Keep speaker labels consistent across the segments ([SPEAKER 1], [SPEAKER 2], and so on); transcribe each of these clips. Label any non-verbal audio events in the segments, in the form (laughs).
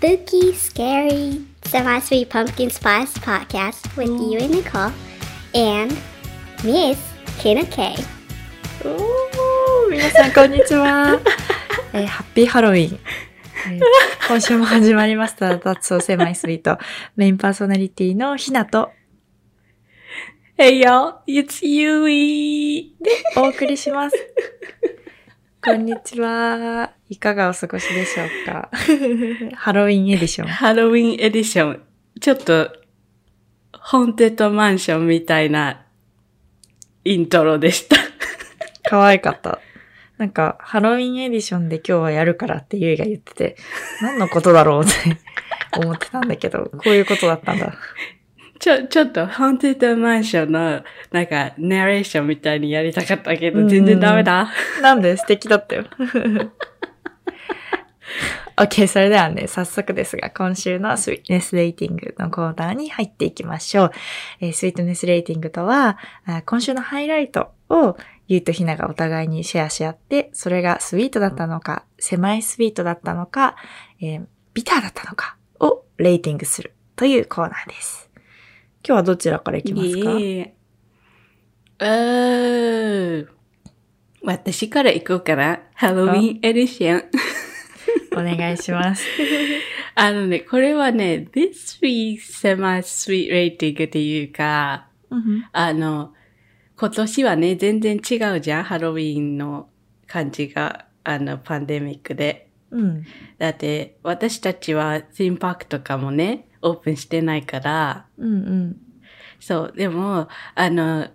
[SPEAKER 1] Spooky, Scary, Semi Sweet Pumpkin Spice Podcast with you and Nicole and Miss Kina K.
[SPEAKER 2] おー皆さんこんにちは、えーハッピーハロウィン、えー今週も始まりました脱走狭いスイートメインパーソナリティのひなと
[SPEAKER 3] Hey y'all, it's Yui!
[SPEAKER 2] お送りしますこんにちはいかがお過ごしでしょうか？(laughs) ハロウィンエディション
[SPEAKER 3] ハロウィンエディション。ちょっと、ホーンテッドマンションみたいなイントロでした。
[SPEAKER 2] 可愛かったなんか、ハロウィンエディションで今日はやるからってゆいが言ってて、何のことだろうって思ってたんだけど、(laughs) こういうことだったんだ。
[SPEAKER 3] ちょ、ちょっと、ホーンテッドマンションの、なんか、ナレーションみたいにやりたかったけど、
[SPEAKER 2] うん
[SPEAKER 3] 全然ダメだ。
[SPEAKER 2] なんで？素敵だったよ。(laughs) (laughs) OK、それではね、早速ですが、今週のスイートネスレーティングのコーナーに入っていきましょう。えースイートネスレーティングとは、今週のハイライトをゆうとひながお互いにシェアし合って、それがスイートだったのか、狭いスイートだったのか、えービターだったのかをレーティングするというコーナーです。今日はどちらからいきますか？
[SPEAKER 3] えー私から行こうかな。ハロウィンエディション。
[SPEAKER 2] お願いします。(laughs)
[SPEAKER 3] あのね、これはね、This Week Semi-Sweet Rating っていうか、
[SPEAKER 2] うん
[SPEAKER 3] あの、今年はね、全然違うじゃん、ハロウィンの感じが、あの、パンデミックで。
[SPEAKER 2] うん。
[SPEAKER 3] だって、私たちはシンパークとかもね、オープンしてないから、
[SPEAKER 2] うんうん。
[SPEAKER 3] そう、でも、あの、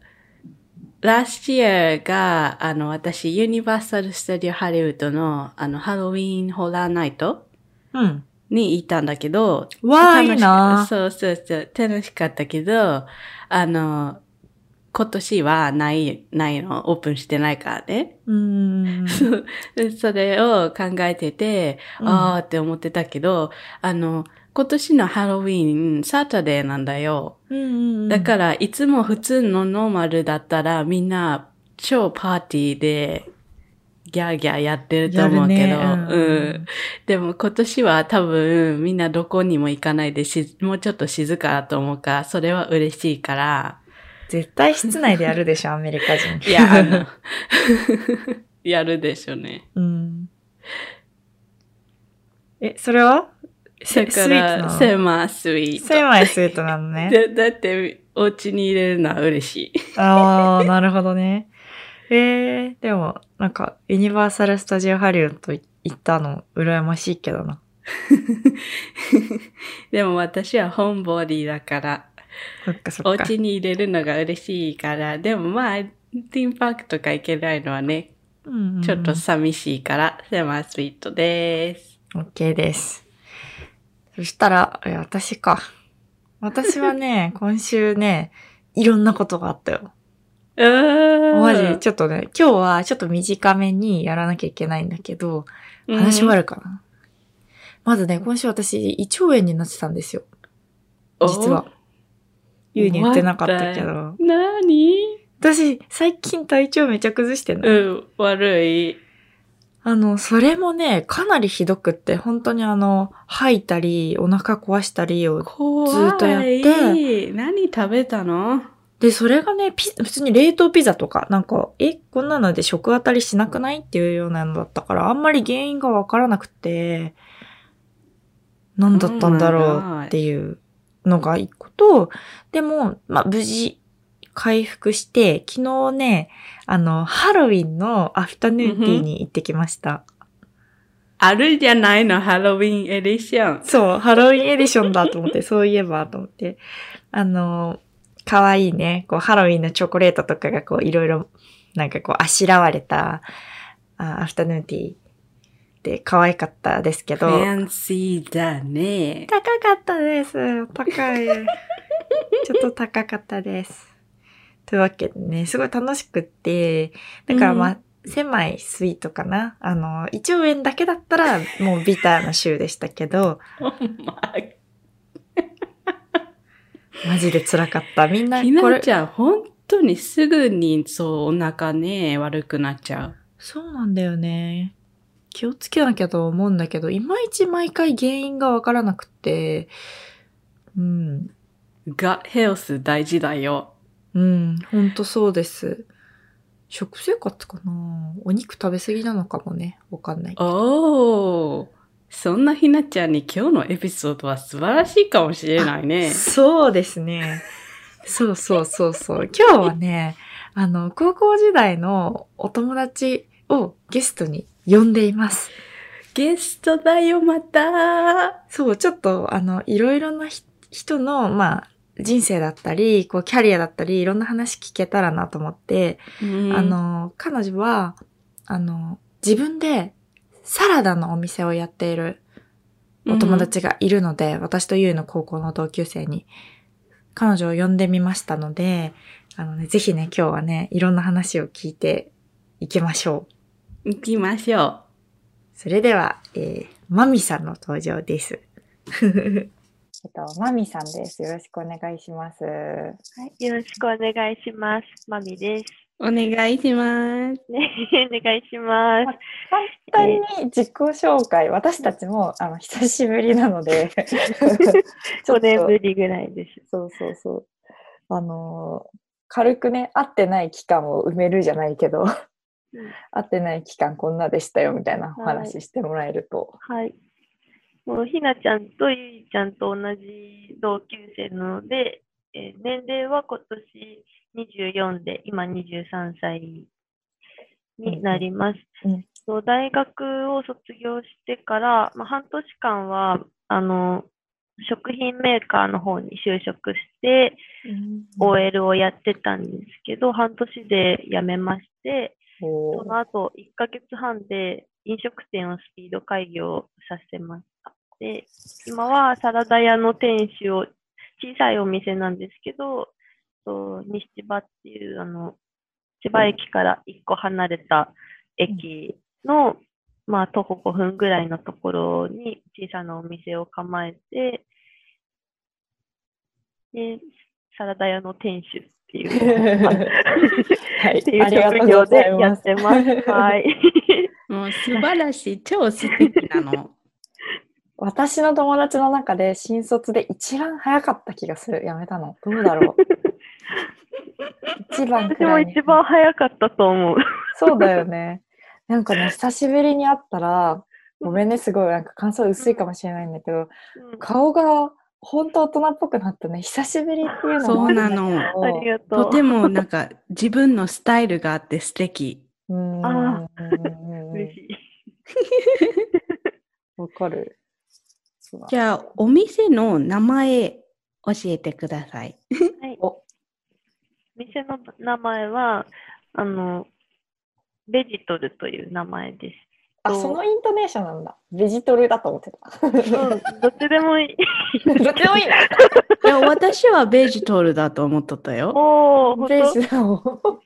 [SPEAKER 3] last year が、あの、私、ユニバーサル・スタジオ・ハリウッドの、あの、ハロウィン・ホラー・ナイト
[SPEAKER 2] うん。
[SPEAKER 3] に行ったんだけど、
[SPEAKER 2] わあ、い
[SPEAKER 3] 楽し
[SPEAKER 2] いな
[SPEAKER 3] そうそうそう、楽しかったけど、あの、今年はない、ないの、オープンしてないからね。
[SPEAKER 2] うーん。(laughs)
[SPEAKER 3] そうでそれを考えてて、
[SPEAKER 2] うん
[SPEAKER 3] あーって思ってたけど、あの、今年のハロウィン、サタデーなんだよ。
[SPEAKER 2] うんうんうん
[SPEAKER 3] だから、いつも普通のノーマルだったら、みんな超パーティーで、ギャーギャーやってると思うけど、
[SPEAKER 2] ねうん
[SPEAKER 3] うん。でも今年は多分みんなどこにも行かないでし、もうちょっと静かだと思うから、それは嬉しいから、
[SPEAKER 2] 絶対室内でやるでしょ、アメリカ人。
[SPEAKER 3] いや、あの、(laughs) やるでしょうね。
[SPEAKER 2] うん。え、それは？
[SPEAKER 3] だから、
[SPEAKER 2] スイートなの
[SPEAKER 3] セマスイート。
[SPEAKER 2] 狭いスイートなのね。(laughs)
[SPEAKER 3] だだって、お家に入れるのは嬉しい。
[SPEAKER 2] ああ、(laughs) なるほどね。えー、でも、なんか、ユニバーサル・スタジオ・ハリウッド行ったの、羨ましいけどな。(laughs)
[SPEAKER 3] でも私はホームボディだから、
[SPEAKER 2] そっかそ
[SPEAKER 3] お
[SPEAKER 2] っか。
[SPEAKER 3] 家に入れるのが嬉しいから、でもまあ、ティーンパークとか行けないのはね、
[SPEAKER 2] うんうん
[SPEAKER 3] ちょっと寂しいから、セマスイートです。
[SPEAKER 2] OK です。そしたら、え私か。私はね、(laughs) 今週ね、いろんなことがあったよ。
[SPEAKER 3] うーん
[SPEAKER 2] マジ、ちょっとね、今日はちょっと短めにやらなきゃいけないんだけど、話終わ
[SPEAKER 3] る。
[SPEAKER 2] るかな、まずね、今週私、胃腸炎になってたんですよ。実は。ゆうに言ってなかったけど。
[SPEAKER 3] なに
[SPEAKER 2] 私、最近体調めちゃ崩してんの。
[SPEAKER 3] うん、悪い。
[SPEAKER 2] あの、それもね、かなりひどくって、本当にあの、吐いたり、お腹壊したりを。ずっとやって。
[SPEAKER 3] 何食べたの？
[SPEAKER 2] で、それがね、ピ普通に冷凍ピザとか、なんか、え、こんなので食当たりしなくない？っていうようなのだったから、あんまり原因がわからなくて、何だったんだろうっていうのが一個と、でも、まあ、無事、回復して、昨日ね、あの、ハロウィンのアフタヌーンティーに行ってきました。
[SPEAKER 3] あるじゃないの、ハロウィンエディション。
[SPEAKER 2] そう、ハロウィンエディションだと思って、(laughs) そういえばと思って。あの、かわいいね、こう、ハロウィンのチョコレートとかがこう、いろいろ、なんかこう、あしらわれた、あアフタヌーンティーで可愛かったですけ
[SPEAKER 3] フ
[SPEAKER 2] ど、
[SPEAKER 3] ァンシーだね。
[SPEAKER 2] 高かったです。高い。ちょっと高かったです。というわけでね、すごい楽しくって、だからまあ、狭いスイートかな。あの、一応円だけだったら、もうビターな週でしたけど、(laughs) マジで辛かった。みんな、
[SPEAKER 3] ひ
[SPEAKER 2] これ、
[SPEAKER 3] なちゃん、本当にすぐにそうお腹ね、悪くなっちゃう。
[SPEAKER 2] そうなんだよね。気をつけなきゃと思うんだけど、いまいち毎回原因がわからなくて、うん。
[SPEAKER 3] ガヘルス大事だよ。
[SPEAKER 2] うん、ほんとそうです。食生活かなお肉食べ過ぎなのかもね。わかんない。
[SPEAKER 3] おー。そんなひなちゃんに今日のエピソードは素晴らしいかもしれないね。
[SPEAKER 2] そうですね。そうそうそうそう。今日はね、あの、高校時代のお友達をゲストに呼んでいます。
[SPEAKER 3] ゲストだよ、また。
[SPEAKER 2] そう、ちょっと、あの、いろいろなひ人の、まあ、人生だったり、こう、キャリアだったり、いろんな話聞けたらなと思って、あ、の、彼女は、あの、自分でサラダのお店をやっているお友達がいるので、私とゆうの高校の同級生に、彼女を呼んでみましたので、あのね、ぜひね、今日はね、いろんな話を聞いていきましょう。
[SPEAKER 3] 行きましょ
[SPEAKER 2] それでは、えー、マミさんの登場です。えっと、マミさんです。よろしくお願いします。
[SPEAKER 4] はい、よろしくお願いします。マミです。
[SPEAKER 3] う。お願いします。
[SPEAKER 4] ね、(laughs) お願いします。
[SPEAKER 2] 簡単に自己紹介、私たちも、あの、久しぶりなので、ちょ
[SPEAKER 4] 5
[SPEAKER 2] っと
[SPEAKER 4] 年ぶりぐらいです。
[SPEAKER 2] そうそうそう。あのー軽くね、会ってない期間を埋めるじゃないけど、
[SPEAKER 4] うん
[SPEAKER 2] 会ってない期間こんなでしたよみたいなお
[SPEAKER 4] はい
[SPEAKER 2] 話してもらえると。
[SPEAKER 4] はい。もうひなちゃんとゆいちゃんと同じ同級生なので、えー年齢は今年24で、今23歳になります。
[SPEAKER 2] うんうん
[SPEAKER 4] 大学を卒業してから、まあ、半年間は、あの、食品メーカーの方に就職して、OL をやってたんですけど、半年で辞めまして、
[SPEAKER 2] お
[SPEAKER 4] その後1ヶ月半で飲食店をスピード開業させました。で、今はサラダ屋の店主を、小さいお店なんですけど、と西千葉っていう、あの、千葉駅から1個離れた駅の、まあ、徒歩5分ぐらいのところに小さなお店を構えて、で、サラダ屋の店主っていう、まあ
[SPEAKER 2] はい (laughs)
[SPEAKER 4] っていう
[SPEAKER 2] ありがとう
[SPEAKER 4] 職業で
[SPEAKER 2] ございます
[SPEAKER 4] やってます。はい。
[SPEAKER 3] もう素晴らしい。超素敵なの。
[SPEAKER 2] 私の友達の中で新卒で一番早かった気がする。やめたの。どうだろう。(laughs) 一番く
[SPEAKER 4] 私も
[SPEAKER 2] らいに
[SPEAKER 4] 一番早かったと思う。
[SPEAKER 2] そうだよね。(laughs) なんかね、久しぶりに会ったら、ごめんね、すごいなんか感想薄いかもしれないんだけど、
[SPEAKER 4] うん
[SPEAKER 2] 顔が本当大人っぽくなったね。久しぶりっていうの
[SPEAKER 3] そうなの。
[SPEAKER 4] あ
[SPEAKER 2] ど
[SPEAKER 4] りがとう。
[SPEAKER 3] とてもなんか自分のスタイルがあって素敵。
[SPEAKER 2] うーん。
[SPEAKER 4] あ
[SPEAKER 2] うんうんうん
[SPEAKER 4] 嬉しい。
[SPEAKER 2] わかる。そうだ
[SPEAKER 3] じゃあ、お店の名前教えてください。
[SPEAKER 4] はい
[SPEAKER 2] お。
[SPEAKER 4] 店の名前は、あの、ベジトルという名前です。
[SPEAKER 2] あ、そのイントネーションなんだ。ベジトルだと思ってた。
[SPEAKER 4] うん、どっちでもいい。(laughs)
[SPEAKER 2] どっちでもいいな。
[SPEAKER 3] いや、私はベジトルだと思っとったよ。
[SPEAKER 4] おー、ほんと
[SPEAKER 2] ベジだもん。(laughs)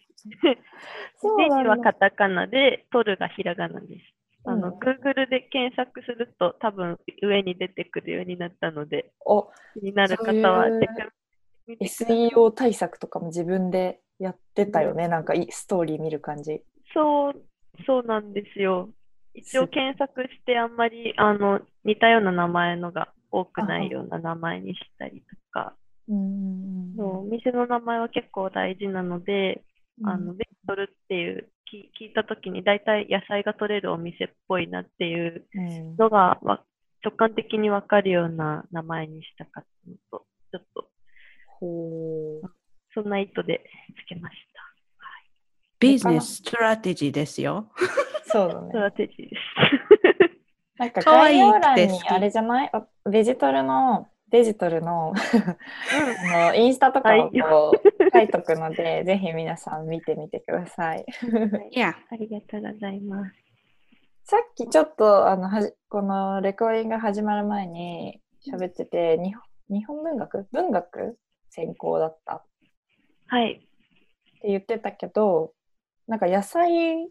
[SPEAKER 2] そう
[SPEAKER 4] ベジはカタカナで、トルがひらがなです。あの、
[SPEAKER 2] うん。
[SPEAKER 4] Google で検索すると多分上に出てくるようになったので、
[SPEAKER 2] お、
[SPEAKER 4] 気になる方は
[SPEAKER 2] SEO 対策とかも自分でやってたよね。なんかいいストーリー見る感じ。
[SPEAKER 4] そう、そうなんですよ。一
[SPEAKER 2] す
[SPEAKER 4] 応検索してあんまりあの似たような名前のが多くないような名前にしたりとか、
[SPEAKER 2] うん
[SPEAKER 4] そうお店の名前は結構大事なので、あのベジトルっていうき聞いたときに大体野菜が取れるお店っぽいなっていう
[SPEAKER 2] うん
[SPEAKER 4] のがわ直感的にわかるような名前にしたかったのと、ちょっと
[SPEAKER 2] ほう
[SPEAKER 4] そんな意図でつけました。
[SPEAKER 3] ビジネスストラテジーですよ。
[SPEAKER 2] そうだ (laughs)
[SPEAKER 4] スト
[SPEAKER 2] ね。
[SPEAKER 4] ラテジーです。
[SPEAKER 2] なんか
[SPEAKER 3] 可愛い
[SPEAKER 2] 概要欄にあれじゃない？あベジトルの、デジトルの
[SPEAKER 4] うん
[SPEAKER 2] あのインスタとかを書いとくので、(laughs) ぜひ皆さん見てみてください。
[SPEAKER 3] いや、
[SPEAKER 4] ありがとうございます。
[SPEAKER 2] さっきちょっとあのはじこのレコーディング始まる前に喋ってて、日本日本文学？文学専攻だった？っ
[SPEAKER 4] はい。
[SPEAKER 2] て言ってたけど、なんか野菜、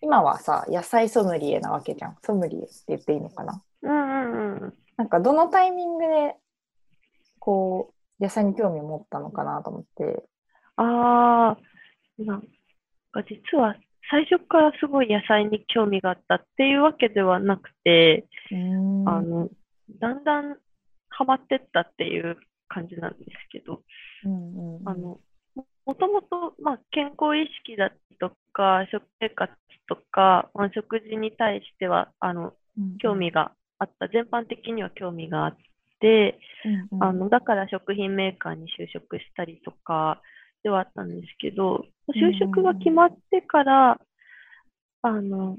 [SPEAKER 2] 今はさ、野菜ソムリエなわけじゃん。ソムリエって言っていいのかな？
[SPEAKER 4] うんうんうん。
[SPEAKER 2] なんかどのタイミングで、こう、野菜に興味を持ったのかなと思って。
[SPEAKER 4] ああ、なんか実は最初からすごい野菜に興味があったっていうわけではなくて、
[SPEAKER 2] うん。
[SPEAKER 4] あの、だんだんハマってったっていう感じなんですけど、
[SPEAKER 2] うんうん
[SPEAKER 4] あの、ももともと、まあ、健康意識だとか、食生活とか、まあ、食事に対しては、あの、興味があった、全般的には興味があって、
[SPEAKER 2] うんうん
[SPEAKER 4] あの、だから食品メーカーに就職したりとかではあったんですけど、就職が決まってから、あの、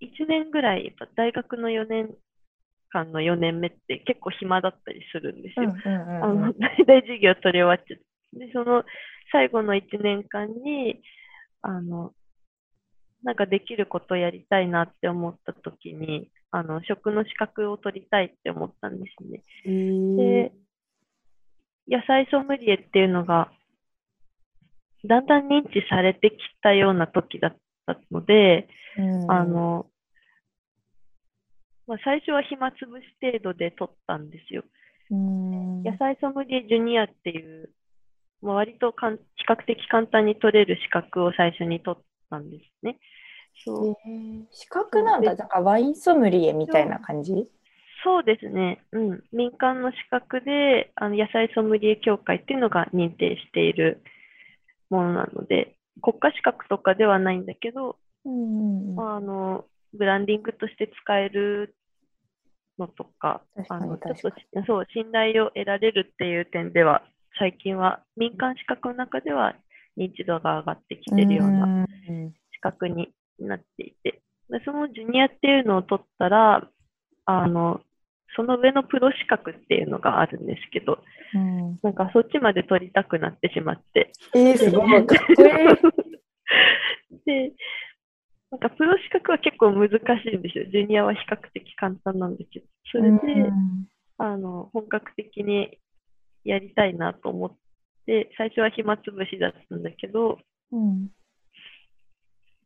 [SPEAKER 4] 1年ぐらい、やっぱ大学の4年間の4年目って結構暇だったりするんですよ。
[SPEAKER 2] うんうんうん
[SPEAKER 4] あの、大々授業取り終わっちゃって。で、その最後の1年間に、あの、なんかできることをやりたいなって思った時に、あの、食の資格を取りたいって思ったんですね。で、野菜ソムリエっていうのが、だんだん認知されてきたような時だったので、
[SPEAKER 2] うん
[SPEAKER 4] あの、まあ、最初は暇つぶし程度で取ったんですよ。
[SPEAKER 2] うん
[SPEAKER 4] 野菜ソムリエジュニアっていう、まあ、割とかん比較的簡単に取れる資格を最初に取ったんですね。そう。
[SPEAKER 2] 資格なんだ。なんかワインソムリエみたいな感じ？
[SPEAKER 4] そうですね。うん。民間の資格で、あの、野菜ソムリエ協会っていうのが認定しているものなので、国家資格とかではないんだけど、
[SPEAKER 2] うん
[SPEAKER 4] まあ、あの、ブランディングとして使えるのとか、あの、ちょっ
[SPEAKER 2] 確
[SPEAKER 4] と、そう、信頼を得られるっていう点では、最近は民間資格の中では認知度が上がってきてるような
[SPEAKER 2] うん。
[SPEAKER 4] 資格になっていて、でそのジュニアっていうのを取ったら、あの、その上のプロ資格っていうのがあるんですけど、
[SPEAKER 2] うん
[SPEAKER 4] なんかそっちまで取りたくなってしまって。
[SPEAKER 2] えー、すごい。かっこいい。
[SPEAKER 4] で、なんかプロ資格は結構難しいんですよ。ジュニアは比較的簡単なんですけど。それで、
[SPEAKER 2] うん
[SPEAKER 4] あの、本格的にやりたいなと思って、最初は暇つぶしだったんだけど、
[SPEAKER 2] うん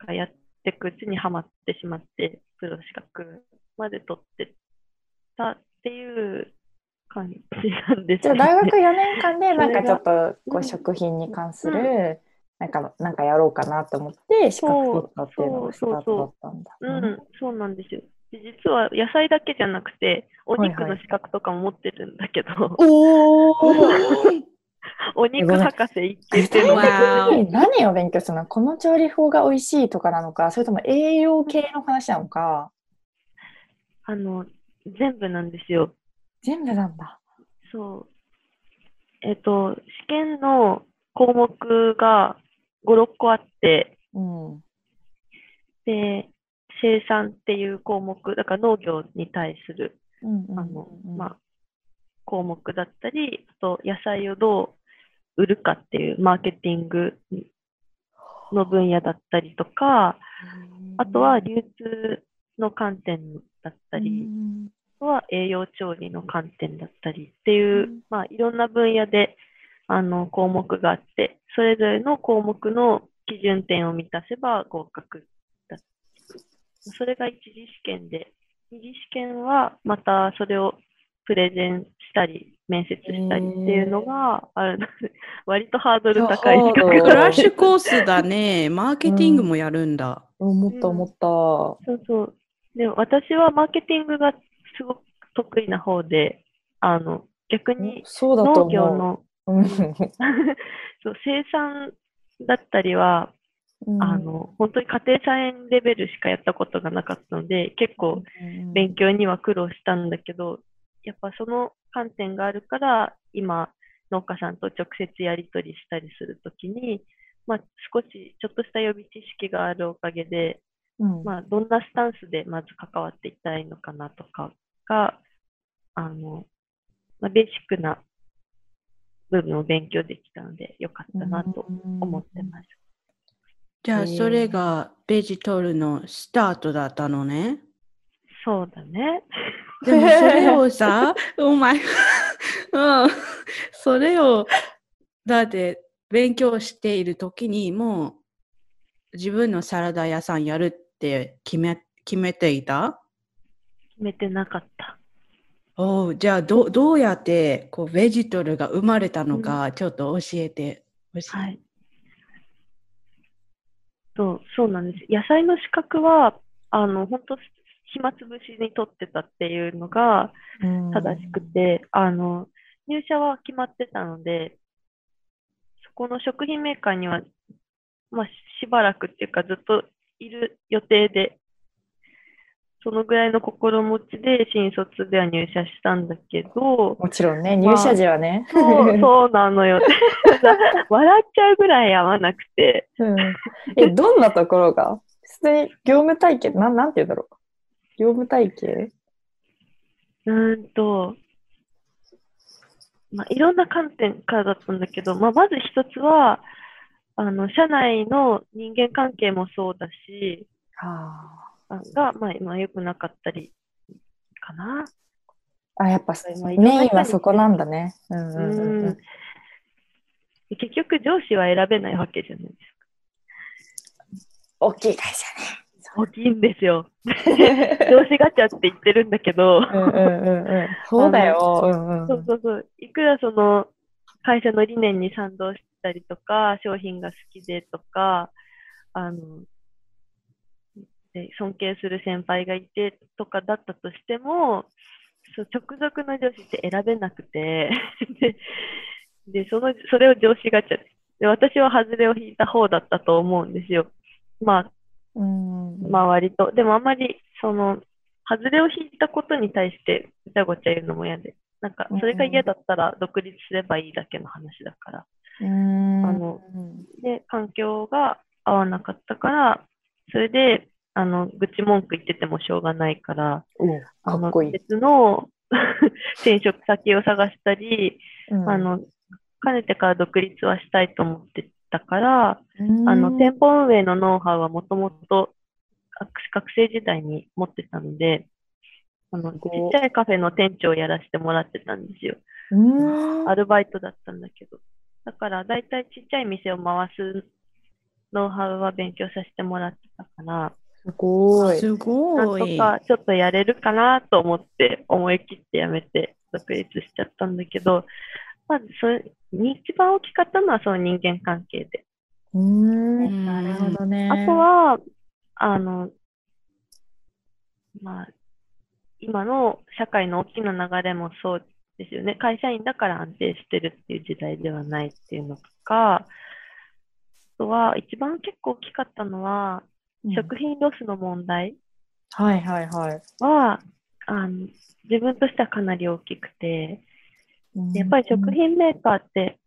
[SPEAKER 4] やっていくうちにはまってしまって、プロ資格まで取ってたっていう感じなんですよね。
[SPEAKER 2] じゃあ大学4年間で (laughs) なんかちょっとこ
[SPEAKER 4] う
[SPEAKER 2] うん食品に関するなんかなんかやろうかなと思って資格取ったっていうのがスタートだったんだ。
[SPEAKER 4] うん、そうなんですよ。で実は野菜だけじゃなくて、お肉
[SPEAKER 2] はいはい
[SPEAKER 4] の資格とかも持ってるんだけど、
[SPEAKER 2] おお。(laughs)
[SPEAKER 4] お肉博士一級って
[SPEAKER 2] 何何を勉強するの？この調理法が美味しいとかなのか、それとも栄養系の話なのか、
[SPEAKER 4] あの、全部なんですよ。
[SPEAKER 2] 全部なんだ。
[SPEAKER 4] そう。えっと、試験の項目が5、6個あって、
[SPEAKER 2] うん。
[SPEAKER 4] で、生産っていう項目、だから農業に対する、
[SPEAKER 2] うんうん
[SPEAKER 4] あの、
[SPEAKER 2] うん
[SPEAKER 4] まあ、項目だったり、あと野菜をどう売るかっていうマーケティングの分野だったりとか、あとは流通の観点だったり、あとは栄養調理の観点だったりっていう、
[SPEAKER 2] うん。
[SPEAKER 4] まあ、いろんな分野であの項目があって、それぞれの項目の基準点を満たせば合格だ。それが一次試験で、二次試験はまたそれをプレゼンしたり、面接したりっていうのがあるので、割とハードル高い資格
[SPEAKER 3] クラッシュコースだね。マーケティングもやるんだ。
[SPEAKER 2] 思った思った。
[SPEAKER 4] そうそう。でも私はマーケティングがすごく得意な方で、あの、逆に農。業の
[SPEAKER 2] うん (laughs)
[SPEAKER 4] そう生産だったりは、
[SPEAKER 2] うん
[SPEAKER 4] あの、本当に家庭菜園レベルしかやったことがなかったので、結構
[SPEAKER 2] うん
[SPEAKER 4] 勉強には苦労したんだけど、やっぱその観点があるから、今、農家さんと直接やり取りしたりするときに、まあ、少し、ちょっとした予備知識があるおかげで、
[SPEAKER 2] うん
[SPEAKER 4] まあ、どんなスタンスでまず関わっていったらいいのかなとかが、あの、まあ、ベーシックな部分を勉強できたので、よかったなと思ってます。
[SPEAKER 3] じゃあ、それがベジトルのスタートだったのね。
[SPEAKER 4] そうだね。
[SPEAKER 3] でもそれをさ、(laughs) お前、うん、それを、だって勉強している時にもう自分のサラダ屋さんやるって決め決めていた？
[SPEAKER 4] 決めてなかった。
[SPEAKER 3] おうじゃあどどうやってこうベジトルが生まれたのかちょっと教えてほしい。
[SPEAKER 4] はい。そう、そうなんです。野菜の資格は、あの、本当暇つぶしに取ってたっていうのが正しくて、あの、入社は決まってたので、そこの食品メーカーには、まあ、しばらくっていうかずっといる予定で、そのぐらいの心持ちで新卒では入社したんだけど、
[SPEAKER 2] もちろんね、入社時はね。
[SPEAKER 4] そう、そうなのよ。(laughs) 笑っちゃうぐらい合わなくて、
[SPEAKER 2] うんえ、どんなところが？普通に業務体系、なん、なんて言うんだろう。業務体系？
[SPEAKER 4] うーんと、まあ、いろんな観点からだったんだけど、まあ、まず一つは、あの、社内の人間関係もそうだし、
[SPEAKER 2] あ
[SPEAKER 4] あが、まあ、まあ、良くなかったり、かな。
[SPEAKER 2] あ、やっぱメインはそこなんだね。うんうんうん
[SPEAKER 4] う
[SPEAKER 2] うんん。
[SPEAKER 4] 結局、上司は選べないわけじゃないです
[SPEAKER 2] 大きい会社
[SPEAKER 4] か。大きいんですよ。上司ガチャって言ってるんだけど、
[SPEAKER 2] ね。うんうんうんうん。そうだよ。うんうん。
[SPEAKER 4] そうそうそう。いくらその会社の理念に賛同したりとか、商品が好きでとか、あの、で尊敬する先輩がいてとかだったとしても、そう直属の上司って選べなくて (laughs) で、でそのそれを上司ガチャでで、私は外れを引いた方だったと思うんですよ。ま
[SPEAKER 2] うん
[SPEAKER 4] あ、まあ割と。でもあんまり、その、外れを引いたことに対してごちゃごちゃ言うのも嫌で、なんか、それが嫌だったら独立すればいいだけの話だから。
[SPEAKER 2] うん
[SPEAKER 4] あので、環境が合わなかったから、それで、あの、愚痴文句言っててもしょうがないから、
[SPEAKER 2] お
[SPEAKER 4] あの
[SPEAKER 2] かっこいい。
[SPEAKER 4] 別の (laughs) 転職先を探したり、
[SPEAKER 2] うん
[SPEAKER 4] あの、かねてから独立はしたいと思ってたから、
[SPEAKER 2] うん
[SPEAKER 4] あの、店舗運営のノウハウはもともと学学生時代に持ってたので、あの、ちっ
[SPEAKER 2] ご
[SPEAKER 4] ちゃいカフェの店長をやらせてもらってたんですよ。
[SPEAKER 2] うん
[SPEAKER 4] アルバイトだったんだけど。だから、だいたいちっちゃい店を回すノウハウは勉強させてもらってたから、
[SPEAKER 2] すごい。
[SPEAKER 3] す
[SPEAKER 4] なん
[SPEAKER 3] ごい。
[SPEAKER 4] とかちょっとやれるかなと思って思い切ってやめて独立しちゃったんだけど、まずそれに一番大きかったのはその人間関係で。
[SPEAKER 2] うんなるほどね。
[SPEAKER 4] あとは、あの、まあ、今の社会の大きな流れもそうですよね。会社員だから安定してるっていう時代ではないっていうのとか、あとは一番結構大きかったのは、
[SPEAKER 2] うん
[SPEAKER 4] 食品ロスの問題
[SPEAKER 2] はいはいはい。
[SPEAKER 4] は、あの自分としてはかなり大きくて、でやっぱり食品メーカーって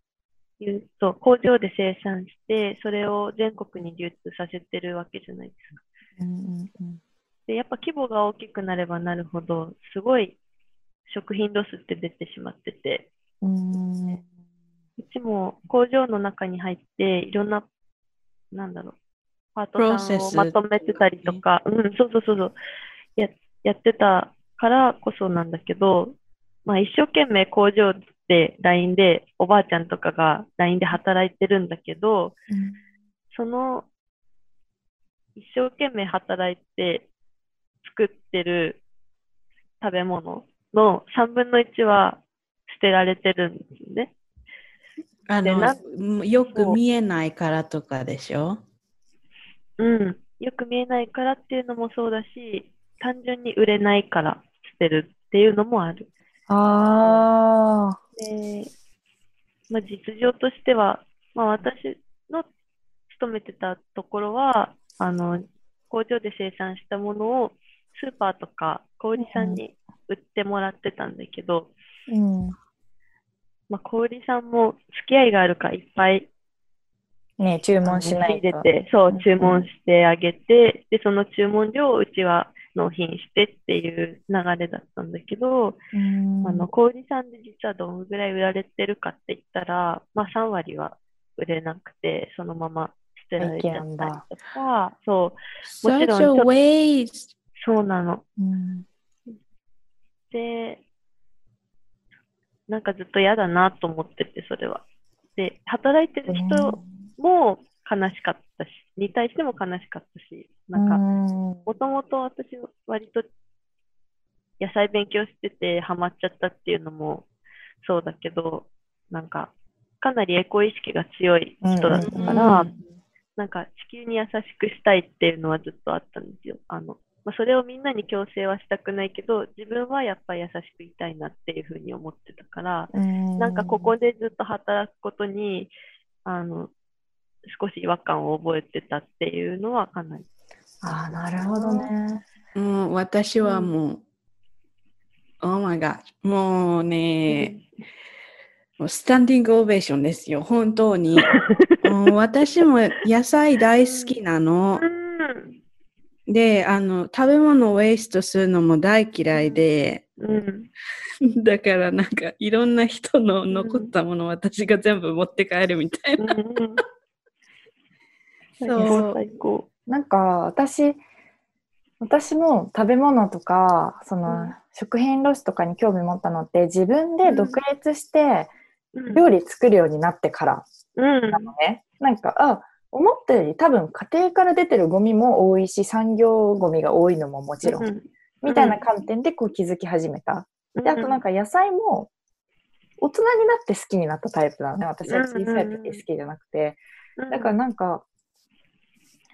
[SPEAKER 4] 言うと、工場で生産して、それを全国に流通させてるわけじゃないですか。で、やっぱ規模が大きくなればなるほど、すごい食品ロスって出てしまってて、
[SPEAKER 2] うん。
[SPEAKER 4] うちも工場の中に入って、いろんな、なんだろう、パートさんをまとめてたりとか、うん、そうそうそうそう、や、やってたからこそなんだけど、まあ一生懸命工場で LINE で、おばあちゃんとかが LINE で働いてるんだけど、その、一生懸命働いて作ってる食べ物の3分の1は捨てられてるんですよね。
[SPEAKER 3] あの、よく見えないからとかでしょ？
[SPEAKER 4] うん。よく見えないからっていうのもそうだし、単純に売れないから捨てるっていうのもある。
[SPEAKER 2] ああ。
[SPEAKER 4] で、まあ、実情としては、まあ、私の勤めてたところは、あの、工場で生産したものをスーパーとか小売さんに売ってもらってたんだけど、
[SPEAKER 2] うん。
[SPEAKER 4] まあ、小売さんも付き合いがあるからいっぱい
[SPEAKER 2] ね注文しないと。
[SPEAKER 4] 仕入れて、そう、注文してあげて、で、その注文量をうちは納品してっていう流れだったんだけど、
[SPEAKER 2] うん
[SPEAKER 4] あの、小売さんで実はどのぐらい売られてるかって言ったら、まあ3割は売れなくて、そのまま捨てられちゃったりとか、そう、もちろんちょっと
[SPEAKER 3] waste.
[SPEAKER 4] そうなの。
[SPEAKER 2] うん
[SPEAKER 4] で、なんかずっと嫌だなと思ってて、それは。で、働いてる人も悲しかったし、に対しても悲しかったし、なんか、もともと私、割と野菜勉強しててハマっちゃったっていうのもそうだけど、なんか、かなりエコ意識が強い人だったから、なんか地球に優しくしたいっていうのはずっとあったんですよ。あの、まあ、それをみんなに強制はしたくないけど、自分はやっぱり優しくいたいなっていうふうに思ってたから、なんかここでずっと働くことに、あの、少し違和感を覚えてたっていうのはかなり。
[SPEAKER 2] ああ、なるほどね。
[SPEAKER 3] うん、私はもう、Oh my god、もうね、もうスタンディングオベーションですよ、本当に。(laughs) うん私も野菜大好きなの。
[SPEAKER 4] うん。
[SPEAKER 3] で、あの、食べ物をウェイストするのも大嫌いで、
[SPEAKER 4] うん。
[SPEAKER 3] だからなんかいろんな人の残ったものを私が全部持って帰るみたいな。そう
[SPEAKER 4] 高、最高。
[SPEAKER 2] なんか私、私も食べ物とか、その、
[SPEAKER 4] うん
[SPEAKER 2] 食品ロスとかに興味持ったのって自分で独立して
[SPEAKER 4] うん
[SPEAKER 2] 料理作るようになってから
[SPEAKER 4] うん
[SPEAKER 2] なのね。なんか、あ、思ったより多分家庭から出てるゴミも多いし、産業ゴミが多いのももちろん、
[SPEAKER 4] うん
[SPEAKER 2] みたいな観点でこう気づき始めた。で、あとなん
[SPEAKER 4] か、
[SPEAKER 2] か野菜も大人になって好きになったタイプなのね。私は小さい時好きじゃなくて。だからなんか、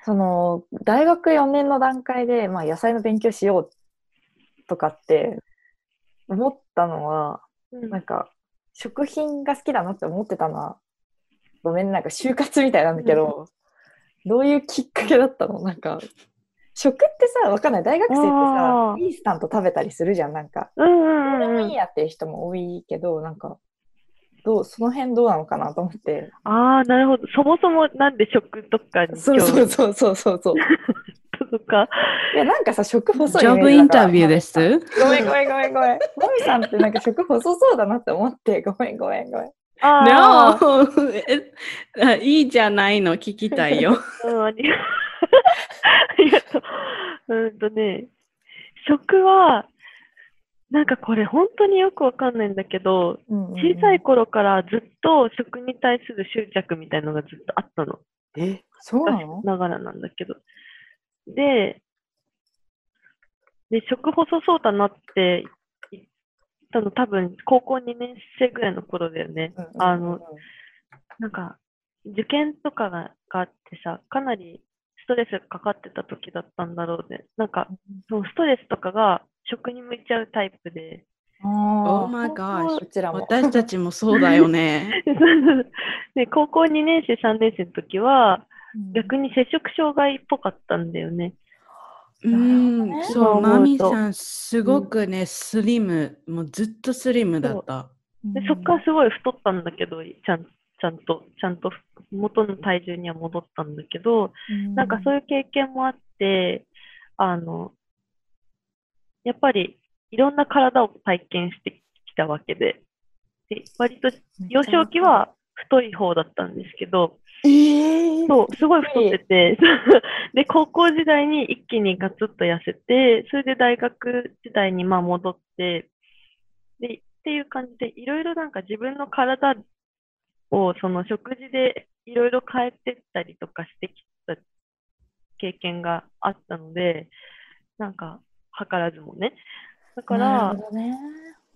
[SPEAKER 2] その、大学4年の段階で、まあ、野菜の勉強しようとかって思ったのは、
[SPEAKER 4] うん、
[SPEAKER 2] なんか、食品が好きだなって思ってたのは、ごめん、なんか就活みたいなんだけど、どういうきっかけだったの？なんか、食ってさ、わかんない。大学生ってさインスタント食べたりするじゃん。なんか、
[SPEAKER 4] うんうん
[SPEAKER 2] どうでも
[SPEAKER 4] うん。うん
[SPEAKER 2] いいやっていう人も多いけど、なんか、どう、その辺どうなのかなと思って。
[SPEAKER 4] ああ、なるほど。そもそもなんで食とかに
[SPEAKER 2] そうそうそうそうそうそう。(laughs)
[SPEAKER 4] とか。
[SPEAKER 2] いや、なんかさ、食細い
[SPEAKER 3] ジョブインタビューです？
[SPEAKER 2] ごめんごめんごめんごめん。もみさんってなんか食細そうだなって思って、ごめんごめんごめん。
[SPEAKER 4] ああ、
[SPEAKER 3] No! えあいいじゃないの、聞きたいよ。
[SPEAKER 4] うん、ありがとう。(laughs) うんとね、食は、なんかこれ本当によくわかんないんだけど、小さい頃からずっと食に対する執着みたいのがずっとあったの。
[SPEAKER 2] え、そうなの？
[SPEAKER 4] 昔ながらなんだけど。で、で、食細そうだなって言ったの多分高校2年生ぐらいの頃だよね。あの、なんか、受験とかががあってさ、かなりストレスがかかってた時だったんだろうね。なんか、そのストレスとかが食に向いちゃうタイプで。
[SPEAKER 3] Oh
[SPEAKER 2] あ
[SPEAKER 3] my
[SPEAKER 2] あ、
[SPEAKER 3] gosh.
[SPEAKER 2] こちらも。
[SPEAKER 3] 私たちもそうだよね。(laughs)
[SPEAKER 4] で、高校2年生、3年生の時は、
[SPEAKER 2] うん
[SPEAKER 4] 逆に摂食障害っぽかったんだよね。
[SPEAKER 3] うん、
[SPEAKER 2] ね
[SPEAKER 3] そう、
[SPEAKER 4] そう思うと
[SPEAKER 3] マミさん、すごくね、スリム、もうずっとスリムだった。
[SPEAKER 4] で、そっからすごい太ったんだけど、ちゃんちゃんと、ちゃんと元の体重には戻ったんだけど、なんかそういう経験もあって、あの、やっぱりいろんな体を体験してきたわけで、で割と幼少期、は太い方だったんですけど、
[SPEAKER 2] ええ
[SPEAKER 4] そう、すごい太ってて、(laughs) で、高校時代に一気にガツッと痩せて、それで大学時代にまあ戻って、で、っていう感じで、いろいろなんか自分の体をその食事でいろいろ変えてったりとかしてきた経験があったので、なんか、図らずもね。だか
[SPEAKER 2] な
[SPEAKER 4] ら
[SPEAKER 2] る、ほどね。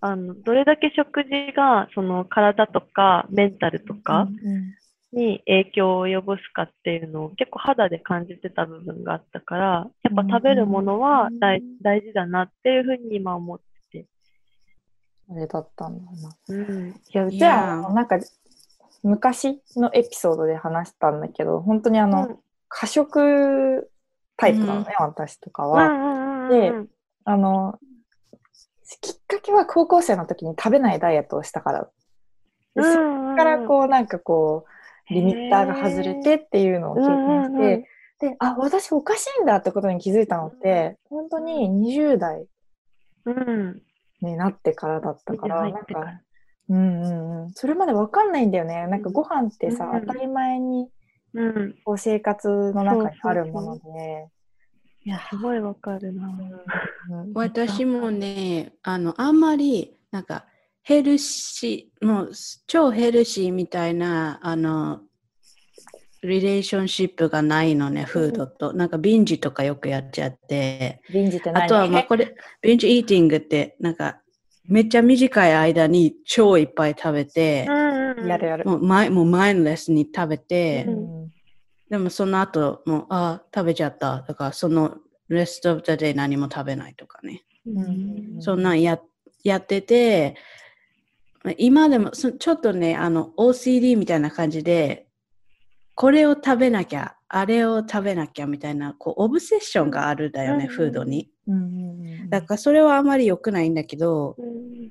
[SPEAKER 4] あの、どれだけ食事がその体とかメンタルとか、に影響を及ぼすかっていうのを結構肌で感じてた部分があったから、やっぱ食べるものは大
[SPEAKER 2] うん
[SPEAKER 4] 大事だなっていうふうに今思ってて。
[SPEAKER 2] あれだったんだな。
[SPEAKER 4] うん。
[SPEAKER 2] いや、うち
[SPEAKER 3] いや
[SPEAKER 2] は、なんか、昔のエピソードで話したんだけど、本当にあの、
[SPEAKER 4] うん
[SPEAKER 2] 過食タイプなのね、私とかは。
[SPEAKER 4] うんうんうん
[SPEAKER 2] で
[SPEAKER 4] うん
[SPEAKER 2] あの、きっかけは高校生の時に食べないダイエットをしたから。でそこからこう、なんかこう、リミッターが外れてっていうのを経験して、で、あ、私おかしいんだってことに気づいたのって、本当に20代
[SPEAKER 4] うん。
[SPEAKER 2] になってからだったから、
[SPEAKER 4] 入
[SPEAKER 2] なんか。うんうんうん。それまでわかんないんだよね。なんかご飯ってさ、
[SPEAKER 4] うん
[SPEAKER 2] 当たり前に
[SPEAKER 4] うん。
[SPEAKER 2] こう生活の中にあるもので、
[SPEAKER 4] いや、すごいわかるな。
[SPEAKER 2] うん
[SPEAKER 3] 私もね、あの、あんまり、なんか、ヘルシー、もう、超ヘルシーみたいな、あの、リレーションシップがないのね、フードと。なんか、ビンジとかよくやっちゃって。
[SPEAKER 2] 臨時って何？
[SPEAKER 3] あとは、まあ、これ、ビンジイーティングって、なんか、めっちゃ短い間に超いっぱい食べて
[SPEAKER 4] う、んうん。
[SPEAKER 2] やるやる。
[SPEAKER 3] もう前もう前のレッスンに食べて、
[SPEAKER 4] う
[SPEAKER 2] うん
[SPEAKER 3] でもその後、もう、ああ、食べちゃった。だからその rest of the day 何も食べないとかね。
[SPEAKER 2] うん
[SPEAKER 3] そんなんややってて、今でもそちょっとね、あの OCD みたいな感じで、これを食べなきゃ、あれを食べなきゃみたいな、こう、オブセッションがあるんだよね、
[SPEAKER 4] うん
[SPEAKER 3] フードに。
[SPEAKER 2] うんうん
[SPEAKER 3] だからそれはあまり良くないんだけど、
[SPEAKER 4] うん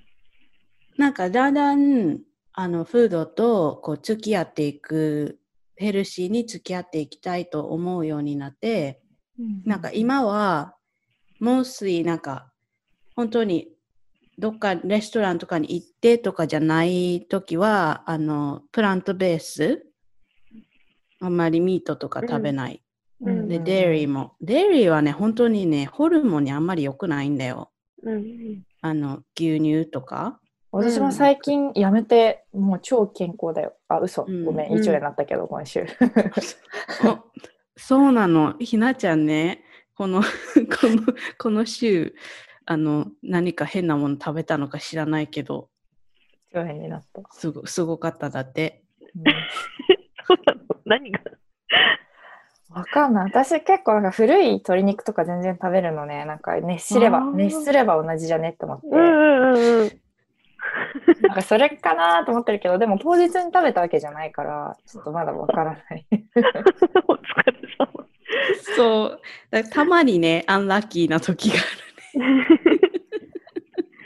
[SPEAKER 3] なんかだんだん、あの、フードとこう付き合っていく、ヘルシーに付き合っていきたいと思うようになって、なんか今は、もうすいなんか、本当に、どっかレストランとかに行ってとかじゃないときは、あの、プラントベース、あんまりミートとか食べない。
[SPEAKER 4] うん
[SPEAKER 3] で、デイリーも。デイリーはね、本当にね、ホルモンにあんまり良くないんだよ。
[SPEAKER 4] うん
[SPEAKER 3] あの、牛乳とか。
[SPEAKER 2] 私も最近やめて、もう超健康だよ。あ、嘘。
[SPEAKER 3] うん
[SPEAKER 2] ごめん。
[SPEAKER 4] うん
[SPEAKER 2] 一応になったけど、今週。
[SPEAKER 3] おそうなの。ひなちゃんね、この、(laughs) この、この週、あの、何か変なもの食べたのか知らないけど、
[SPEAKER 2] 超変になった。
[SPEAKER 3] すごすごかっただって。
[SPEAKER 2] うん
[SPEAKER 4] そうなの何が？
[SPEAKER 2] わかんない。私結構なんか古い鶏肉とか全然食べるのね。なんか熱すれば、熱すれば同じじゃねって思って。
[SPEAKER 4] うんうんうんうん。(laughs)
[SPEAKER 2] なんかそれかなと思ってるけど、でも当日に食べたわけじゃないから、ちょっとまだわからない。(laughs)
[SPEAKER 4] お疲れ様。
[SPEAKER 3] そう。たまにね、アンラッキーな時がある。(laughs)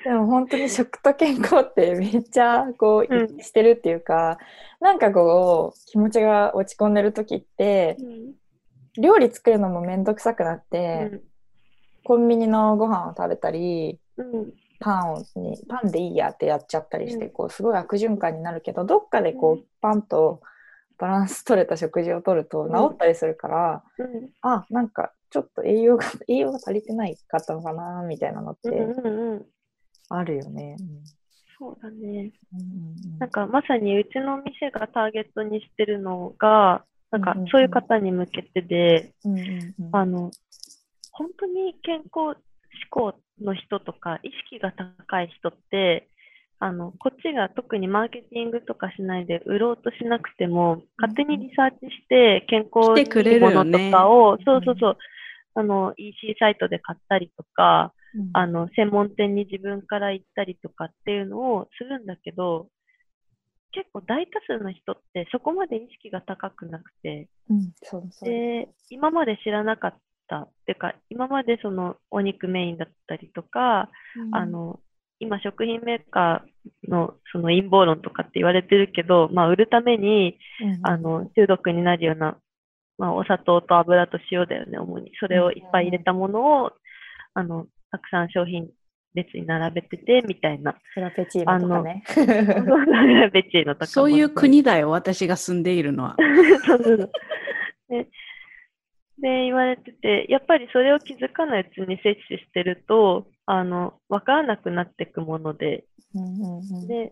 [SPEAKER 2] でも本当に食と健康ってめっちゃこう
[SPEAKER 4] うん
[SPEAKER 2] してるっていうか、なんかこう気持ちが落ち込んでる時って料理作るのもめんどくさくなって、コンビニのご飯を食べたり
[SPEAKER 4] うん
[SPEAKER 2] パンをにパンでいいやってやっちゃったりして、
[SPEAKER 4] うん。
[SPEAKER 2] こうすごい悪循環になるけどどっかでこう、
[SPEAKER 4] うん。
[SPEAKER 2] パンとバランス取れた食事をとると治ったりするから、
[SPEAKER 4] うん。
[SPEAKER 2] あなんかちょっと栄養が (laughs) 栄養が足りてないかったのかなみたいなのって
[SPEAKER 4] うんうんうん。
[SPEAKER 2] あるよね。
[SPEAKER 4] そうだね。
[SPEAKER 2] うんうんうん。
[SPEAKER 4] なんかまさにうちの店がターゲットにしてるのが、なんか
[SPEAKER 2] うんうんうん。
[SPEAKER 4] そういう方に向けてで、
[SPEAKER 2] うんうんうん。
[SPEAKER 4] あの、本当に健康志向の人とか、意識が高い人って、あの、こっちが特にマーケティングとかしないで売ろうとしなくても、勝手にリサーチして健康
[SPEAKER 3] 来てく
[SPEAKER 4] にいいものとかを、そうそうそう、あの、EC サイトで買ったりとか、
[SPEAKER 2] うん。
[SPEAKER 4] あの、専門店に自分から行ったりとかっていうのをするんだけど、結構大多数の人ってそこまで意識が高くなくて、
[SPEAKER 2] うん、そうそう。
[SPEAKER 4] で、今まで知らなかったっていうか、今までそのお肉メインだったりとか、あの、今食品メーカーのその陰謀論とかって言われてるけど、まあ売るために、
[SPEAKER 2] うん、
[SPEAKER 4] あの、中毒になるような、まあお砂糖と油と塩だよね、主に。それをいっぱい入れたものを、あの、たくさん商品列に並べてて、みたいな。
[SPEAKER 2] フラペチーノとかね。
[SPEAKER 3] そういう国だよ、私が住んでいるのは。(laughs)
[SPEAKER 4] そうそうそうでで、言われてて、やっぱりそれを気づかないうちに摂取してると、あの、わからなくなっていくもので、
[SPEAKER 2] うんうんうん
[SPEAKER 4] で、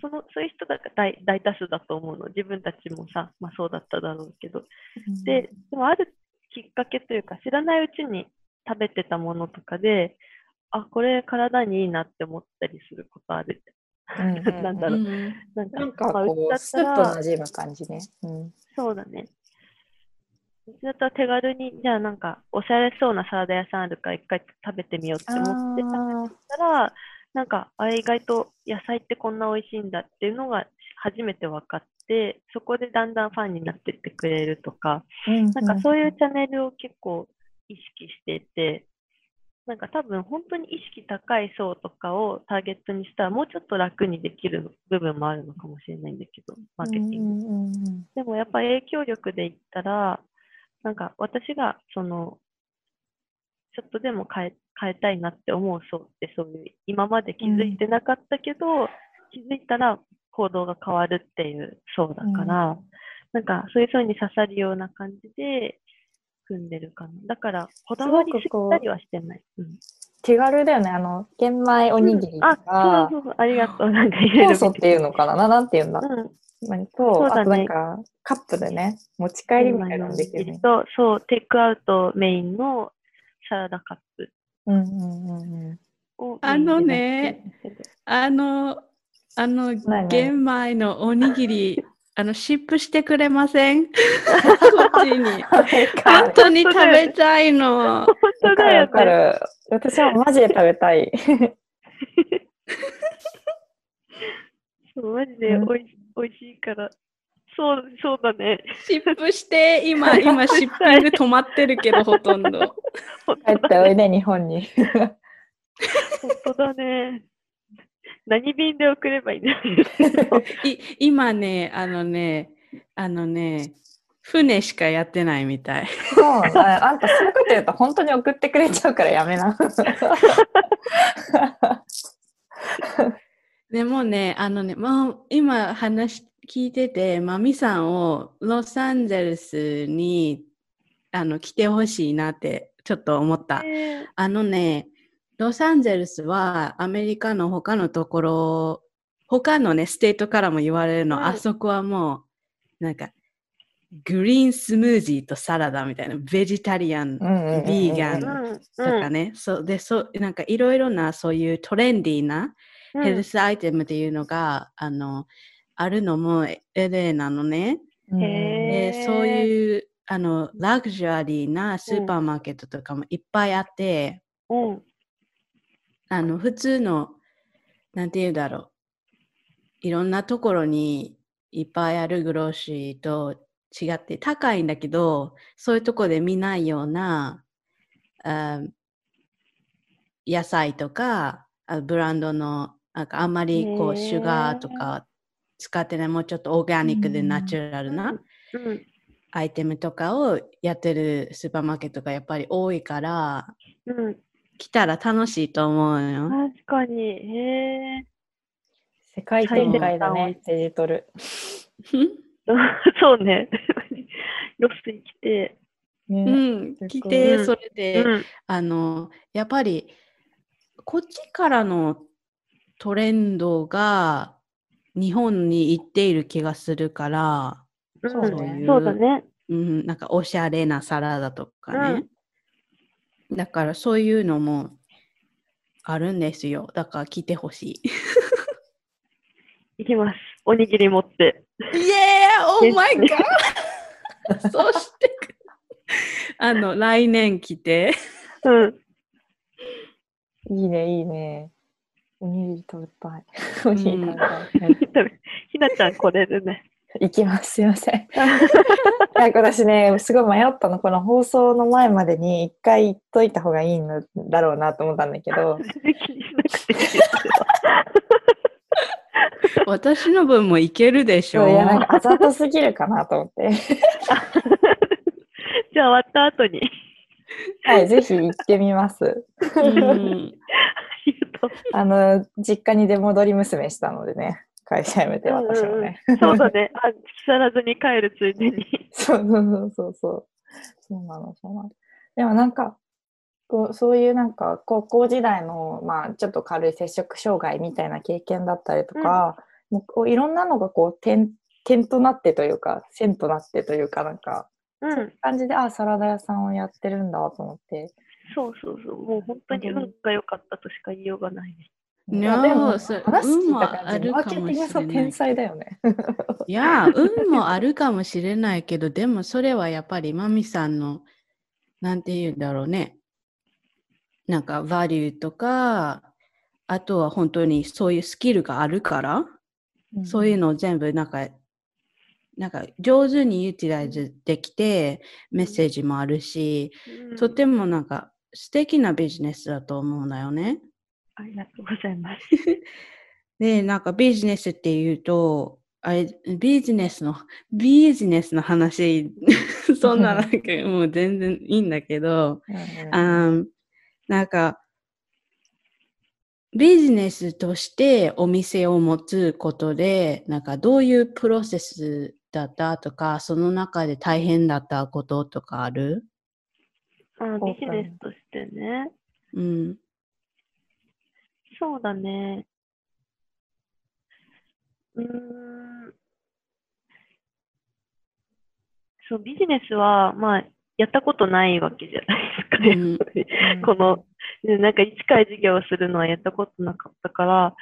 [SPEAKER 4] その、そういう人が大大多数だと思うの。自分たちもさ、まあそうだっただろうけど。で、でもあるきっかけというか、知らないうちに食べてたものとかで、あ、これ体にいいなって思ったりすることある。(laughs) なんだろう。なんか、
[SPEAKER 2] なんか
[SPEAKER 4] まあうち
[SPEAKER 2] こう、
[SPEAKER 4] だっ
[SPEAKER 2] スッと
[SPEAKER 4] たら、
[SPEAKER 2] 馴染む感じね。うん
[SPEAKER 4] そうだね。うちだっ手軽に、じゃあなんか、おしゃれそうなサラダ屋さんあるから一回食べてみようって思って食べたら、なんか、あれ意外と野菜ってこんな美味しいんだっていうのが初めて分かって、そこでだんだんファンになってってくれるとか、なんかそういうチャンネルを結構意識していて、なんか多分本当に意識高い層とかをターゲットにしたらもうちょっと楽にできる部分もあるのかもしれないんだけど、マーケティング。
[SPEAKER 2] うんうんうん
[SPEAKER 4] でもやっぱ影響力で言ったら、なんか私がその、ちょっとでも変え変えたいなって思う層ってそういう、今まで気づいてなかったけど、気づいたら行動が変わるっていう層だから、なんかそういう層に刺さるような感じで組んでるかな。だから、こだわりすぎたりはしてない。うん、
[SPEAKER 2] 手軽だよね。あの、玄米おにぎりと
[SPEAKER 4] あ、
[SPEAKER 2] か、
[SPEAKER 4] そうそうそう、ありがとう。なんか入れる
[SPEAKER 2] 酵素っていうのかなななんていうんだ。
[SPEAKER 4] うん。
[SPEAKER 2] 何と、
[SPEAKER 4] そうだね
[SPEAKER 2] あとなんか、カップでね、持ち帰りみたいなのできるね。
[SPEAKER 4] と、そう、テイクアウトメインのサラダカップ
[SPEAKER 2] うんうんうんうん。
[SPEAKER 4] を
[SPEAKER 3] あのねあの、あの、
[SPEAKER 2] 何
[SPEAKER 3] 玄米のおにぎり、(laughs) あの、シップしてくれません？(laughs) こっちに。
[SPEAKER 2] わ
[SPEAKER 3] 本当に食べたいの。
[SPEAKER 4] 本当
[SPEAKER 2] かるわ
[SPEAKER 4] だよね。
[SPEAKER 2] かる。私はマジで食べたい。(laughs)
[SPEAKER 4] そうマジでおいしおいしいから。そう、そうだね。
[SPEAKER 3] シップして、今、(laughs) 今、シッピング止まってるけど、ほとんど。
[SPEAKER 2] 帰っておいで、日本に。
[SPEAKER 4] 本当だね。何便で送ればいいんだ (laughs)
[SPEAKER 3] い今ね、あのね、あのね、船しかやってないみたい。
[SPEAKER 2] そうああんたそういうこと言うと本当に送ってくれちゃうからやめな。(laughs)
[SPEAKER 3] でもね、あのね、まあ、今話聞いてて、マミさんをロサンゼルスにあの来てほしいなってちょっと思った。
[SPEAKER 4] ね
[SPEAKER 3] あのね、ロサンゼルスはアメリカの他のところ、他のね、 state からも言われるの、
[SPEAKER 4] うん。
[SPEAKER 3] あそこはもう、なんか、グリーンスムージーとサラダみたいな、ベジタリアン、ビーガン
[SPEAKER 4] うんうん
[SPEAKER 3] とかね、そうでそうなんかいろいろなそういうトレンディーな
[SPEAKER 4] うん
[SPEAKER 3] ヘルスアイテムっていうのが、あのあるのも LA なのね。でそういうあのラグジュアリーなスーパーマーケットとかもいっぱいあって、
[SPEAKER 4] うん。
[SPEAKER 3] あの普通のなんて言うだろう。いろんなところにいっぱいあるグローシーと違って高いんだけどそういうとこで見ないようなあ野菜とかあブランドのなんかあんまりこうシュガーとか使ってないもうちょっとオーガニックで
[SPEAKER 2] うん
[SPEAKER 3] ナチュラルな
[SPEAKER 4] うん。
[SPEAKER 3] アイテムとかをやってるスーパーマーケットがやっぱり多いから
[SPEAKER 4] うん。
[SPEAKER 3] 来たら楽しいと思うよ。
[SPEAKER 4] 確かに。へえ。
[SPEAKER 2] 世界展開だね、デジトル。
[SPEAKER 4] そうね。(laughs) ロスに来て。
[SPEAKER 3] う
[SPEAKER 2] ね
[SPEAKER 3] ん、来て、
[SPEAKER 4] うん
[SPEAKER 3] それで、
[SPEAKER 4] うん。
[SPEAKER 3] あの、やっぱり、こっちからのトレンドが日本に行っている気がするから、
[SPEAKER 2] そうね
[SPEAKER 4] んそうだね。
[SPEAKER 3] うん、なんかおしゃれなサラダとかね。だからそういうのもあるんですよ。だから来てほしい。(laughs)
[SPEAKER 4] 行きます。おにぎり持って。
[SPEAKER 3] イエー !Oh my god! そして、あの、来年来て。
[SPEAKER 4] うん。
[SPEAKER 2] いいね、いいね。おにぎり食べたい。(laughs) おにぎり食べたい。(laughs)
[SPEAKER 4] ひなちゃん来れるね。
[SPEAKER 2] 行きます。すいません。いや私ね、すごい迷ったの。この放送の前までに一回言っといた方がいいのだろうなと思ったんだけど、(laughs)
[SPEAKER 3] 私の分もいけるでしょ
[SPEAKER 2] そういや、なんかあざとすぎるかなと思って。
[SPEAKER 4] じゃあ終わった後に。
[SPEAKER 2] はい、ぜひ行ってみます。
[SPEAKER 3] うん
[SPEAKER 4] あ
[SPEAKER 2] の、実家に出戻り娘したのでね、会社辞めて私もね。
[SPEAKER 4] そうだね。あ、木更津に帰るついでに。
[SPEAKER 2] そ (laughs) うそうそうそうそう。そうなの、そうなの。でもなんか、こうそういうなんか高校時代の、まあ、ちょっと軽い摂食障害みたいな経験だったりとか、もうこういろんなのがこう点点となってというか線となってというかなんか
[SPEAKER 4] うん。
[SPEAKER 2] 感じであサラダ屋さんをやってるんだと思って
[SPEAKER 4] そうそうそう。もう本当に運が良かったとしか言いようがないね。
[SPEAKER 3] い
[SPEAKER 2] いやでも
[SPEAKER 3] そう
[SPEAKER 2] 話聞いた
[SPEAKER 3] 運もあ
[SPEAKER 2] 感じマーケテ
[SPEAKER 3] るかも
[SPEAKER 2] ィングの
[SPEAKER 3] しれない
[SPEAKER 2] 天才だよね。
[SPEAKER 3] いや、運もあるかもしれないけど、でもそれはやっぱりマミさんの、なんて言うんだろうね。なんか、バリューとか、あとは本当にそういうスキルがあるから、そういうのを全部なんか、なんか上手にユーティライズできて、メッセージもあるし、
[SPEAKER 4] うん
[SPEAKER 3] とてもなんか素敵なビジネスだと思うんだよね。
[SPEAKER 4] ありがとうございます。(laughs)
[SPEAKER 3] で、なんかビジネスっていうと、あれ、ビジネスの、ビジネスの話、(laughs) そんななんかもう全然いいんだけど、あーなんか、ビジネスとしてお店を持つことで、なんかどういうプロセスだったとか、その中で大変だったこととかある？
[SPEAKER 4] あビジネスとしてね。
[SPEAKER 3] うん。
[SPEAKER 4] そうだね。うーん。そう、ビジネスは、まあ、やったことないわけじゃないですかね。
[SPEAKER 3] うん
[SPEAKER 4] この、ねなんか一回事業をするのはやったことなかったから、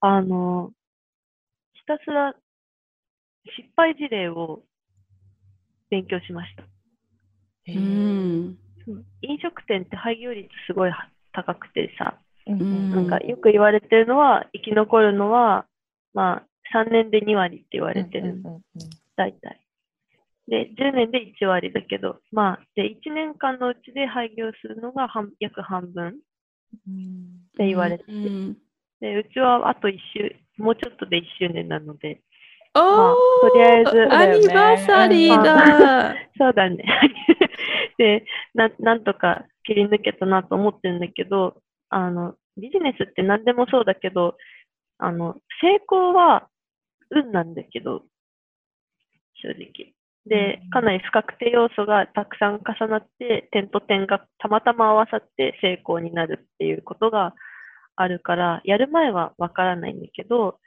[SPEAKER 4] あの、ひたすら失敗事例を勉強しました。
[SPEAKER 2] へ
[SPEAKER 3] う
[SPEAKER 2] ー
[SPEAKER 3] ん。
[SPEAKER 4] 飲食店って廃業率すごい高くてさ、
[SPEAKER 2] うん。
[SPEAKER 3] うん。
[SPEAKER 4] なんかよく言われてるのは、生き残るのは、まあ、3年で2割って言われてる、
[SPEAKER 2] うんうんうん
[SPEAKER 4] 大体。で、10年で1割だけど、まあ、で、1年間のうちで廃業するのが半約半分。っ
[SPEAKER 2] うん
[SPEAKER 4] て言われて。て、
[SPEAKER 3] うん。
[SPEAKER 4] で、うちはあと1周、もうちょっとで1周年なので、
[SPEAKER 3] お
[SPEAKER 4] まあとりあえず
[SPEAKER 3] ーアニバーサリーだ。
[SPEAKER 4] そうだね。でな、なんとか切り抜けたなと思ってるんだけど、あの、ビジネスって何でもそうだけど、あの、成功は運なんだけど、正直。で、かなり不確定要素がたくさん重なって、点と点がたまたま合わさって成功になるっていうことがあるから、やる前はわからないんだけど、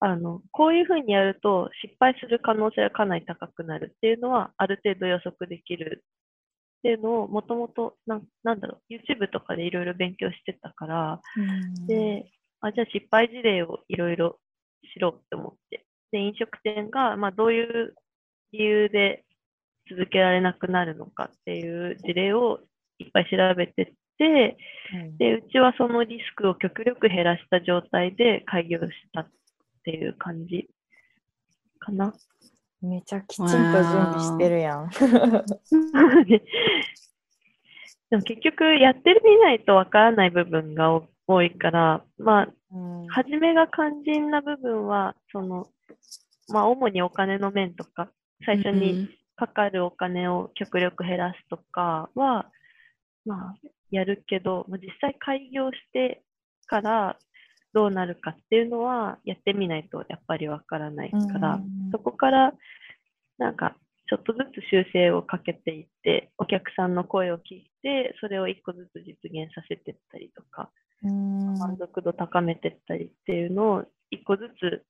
[SPEAKER 4] あの、こういうふうにやると失敗する可能性がかなり高くなるっていうのは、ある程度予測できるっていうのを、もともと、なんだろう、YouTube とかでいろいろ勉強してたから、
[SPEAKER 2] うん
[SPEAKER 4] で、あ、じゃあ失敗事例をいろいろ知ろうって思って。で、飲食店が、まあ、どういう理由で続けられなくなるのかっていう事例をいっぱい調べてって、
[SPEAKER 2] うん
[SPEAKER 4] で、うちはそのリスクを極力減らした状態で開業したっていう感じかな。
[SPEAKER 2] めちゃきちんと準備してるやん。(laughs)
[SPEAKER 4] でも結局やってみないとわからない部分が多多いから、まあ、
[SPEAKER 2] うん
[SPEAKER 4] 初めが肝心な部分は、その、まあ、主にお金の面とか、最初にかかるお金を極力減らすとかは、まあ、やるけど、まあ実際開業してからどうなるかっていうのは、やってみないとやっぱりわからないから、
[SPEAKER 2] うん。
[SPEAKER 4] そこから、なんか、ちょっとずつ修正をかけていって、お客さんの声を聞いて、それを一個ずつ実現させていったりとか、
[SPEAKER 2] うん。
[SPEAKER 4] 満足度高めていったりっていうのを一個ずつ、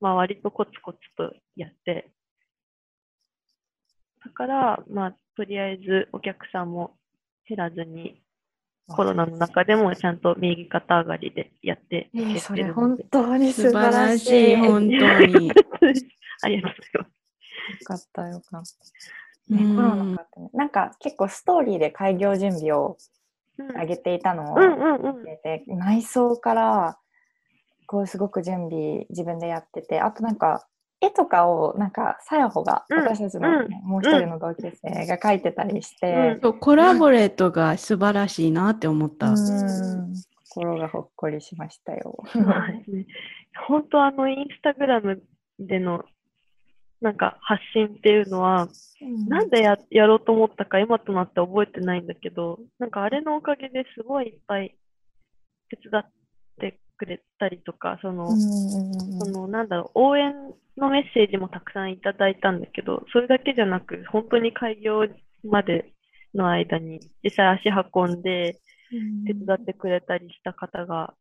[SPEAKER 4] まあ割とコツコツとやって、だから、まあとりあえずお客さんも減らずに、コロナの中でもちゃんと右肩上がりでやっていけてる
[SPEAKER 2] 本当に素
[SPEAKER 3] 素晴
[SPEAKER 2] 晴らし
[SPEAKER 3] い、本当に。
[SPEAKER 4] ありがとうございます。
[SPEAKER 2] かったよかった。ね、
[SPEAKER 3] うん
[SPEAKER 2] コロナ禍っ。なんか結構ストーリーで開業準備を
[SPEAKER 4] うん
[SPEAKER 2] 上げていたのを内装からこうすごく準備自分でやってて、あとなんか絵とかをなんかさやほが、
[SPEAKER 4] うん。
[SPEAKER 2] 私たちのね、もう一人の同級生が描いてたりして、
[SPEAKER 3] そうコラボレートが素晴らしいなって思った。
[SPEAKER 2] うん。心がほっこりしましたよ。
[SPEAKER 4] 本当あのインスタグラムでのなんか発信っていうのは、なんでややろうと思ったか今となって覚えてないんだけど、なんかあれのおかげですごいいっぱい手伝ってくれたりとか、その、そのなんだろう、応援のメッセージもたくさんいただいたんだけど、それだけじゃなく、本当に開業までの間に実際足運んで手伝ってくれたりした方が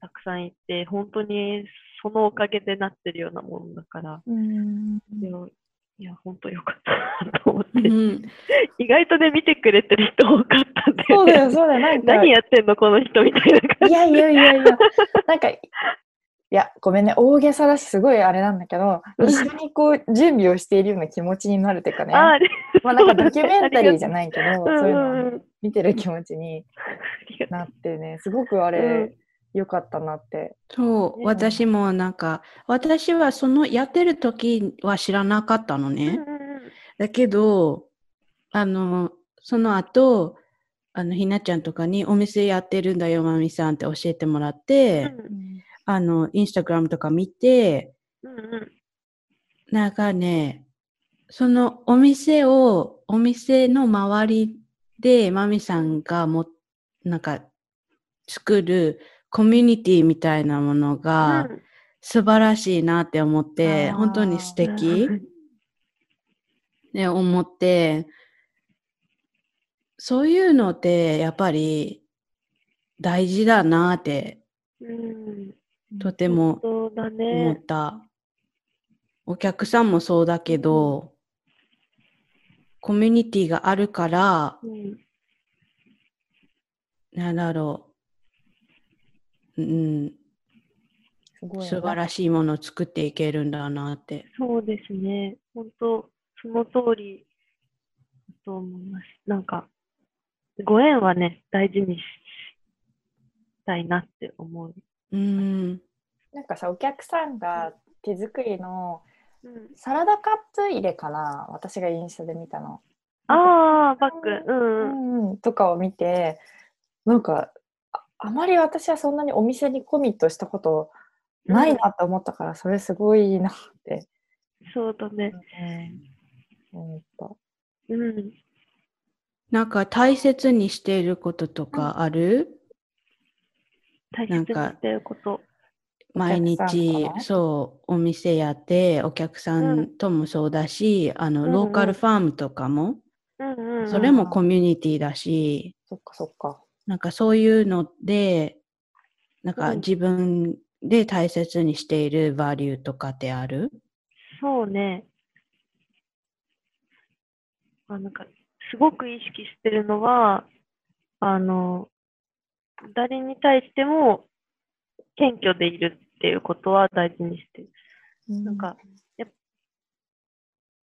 [SPEAKER 4] たくさんいて、本当にそのおかげでなってるようなものだから、
[SPEAKER 2] うん
[SPEAKER 4] いや、本当よかったなと思って。
[SPEAKER 3] うん
[SPEAKER 4] 意外とね、見てくれてる人多かったんだよね。
[SPEAKER 2] そうだよ、そうだよ。なんか、
[SPEAKER 4] 何やってんの、この人みたいな感じ。
[SPEAKER 2] いやいやいやいや、なんか、いや、ごめんね、大げさだし、すごいあれなんだけど、一緒にこう、準備をしているような気持ちになるっていうかね、
[SPEAKER 4] あ
[SPEAKER 2] まあなんかドキュメンタリーじゃないけど、
[SPEAKER 4] うん
[SPEAKER 2] そういうのを。見てる気持ちになってね、すごくあ
[SPEAKER 4] う
[SPEAKER 2] れ、良かったなって。
[SPEAKER 3] そう、
[SPEAKER 4] ね
[SPEAKER 3] 私もなんか、私はそのやってる時は知らなかったのね。
[SPEAKER 4] うんうんうん。
[SPEAKER 3] だけど、あの、その後、あの、ひなちゃんとかにお店やってるんだよ、まみさんって教えてもらって、あの、インスタグラムとか見て、
[SPEAKER 4] うんうん。
[SPEAKER 3] なんかね、そのお店を、お店の周りで、まみさんがも、なんか、作るコミュニティみたいなものが
[SPEAKER 4] うん
[SPEAKER 3] 素晴らしいなって思って、
[SPEAKER 2] あー
[SPEAKER 3] 本当に素敵
[SPEAKER 4] うん
[SPEAKER 3] ね、思って、そういうのってやっぱり大事だなって
[SPEAKER 4] うん
[SPEAKER 3] とても思っ
[SPEAKER 4] ね。
[SPEAKER 3] た。お客さんもそうだけど、コミュニティがあるから、
[SPEAKER 4] うん
[SPEAKER 3] なんだろう。うん、
[SPEAKER 2] すごい
[SPEAKER 3] 素晴らしいものを作っていけるんだなって。
[SPEAKER 4] そうですね。本当その通りだと思います。なんか、ご縁はね、大事にしたいなって思う。
[SPEAKER 3] うん。
[SPEAKER 2] なんかさ、お客さんが手作りの
[SPEAKER 4] うん、
[SPEAKER 2] サラダカップ入れかな私がインスタで見たの。
[SPEAKER 4] ああ、バッグ。う。ん
[SPEAKER 2] う
[SPEAKER 4] ん、
[SPEAKER 2] とかを見て、なんかあ、あまり私はそんなにお店にコミットしたことないなって思ったから、それすごいいいなって
[SPEAKER 4] そうだね。
[SPEAKER 2] 思った。
[SPEAKER 4] うん。
[SPEAKER 3] なんか大切にしていることとかある？
[SPEAKER 4] 大切にしてること。
[SPEAKER 3] 毎日そうお店やってお客さんともそうだし、あの
[SPEAKER 4] うんうん
[SPEAKER 3] ローカルファームとかも、
[SPEAKER 4] うんうん、うん。
[SPEAKER 3] それもコミュニティだし
[SPEAKER 2] そっかそっか。
[SPEAKER 3] なんかそういうのでなんか
[SPEAKER 4] うん
[SPEAKER 3] 自分で大切にしているバリューとかってある？
[SPEAKER 4] そうね。あなんか、すごく意識してるのは、あの、誰に対しても謙虚でいるっていうことは大事にしてる。なんか、やっ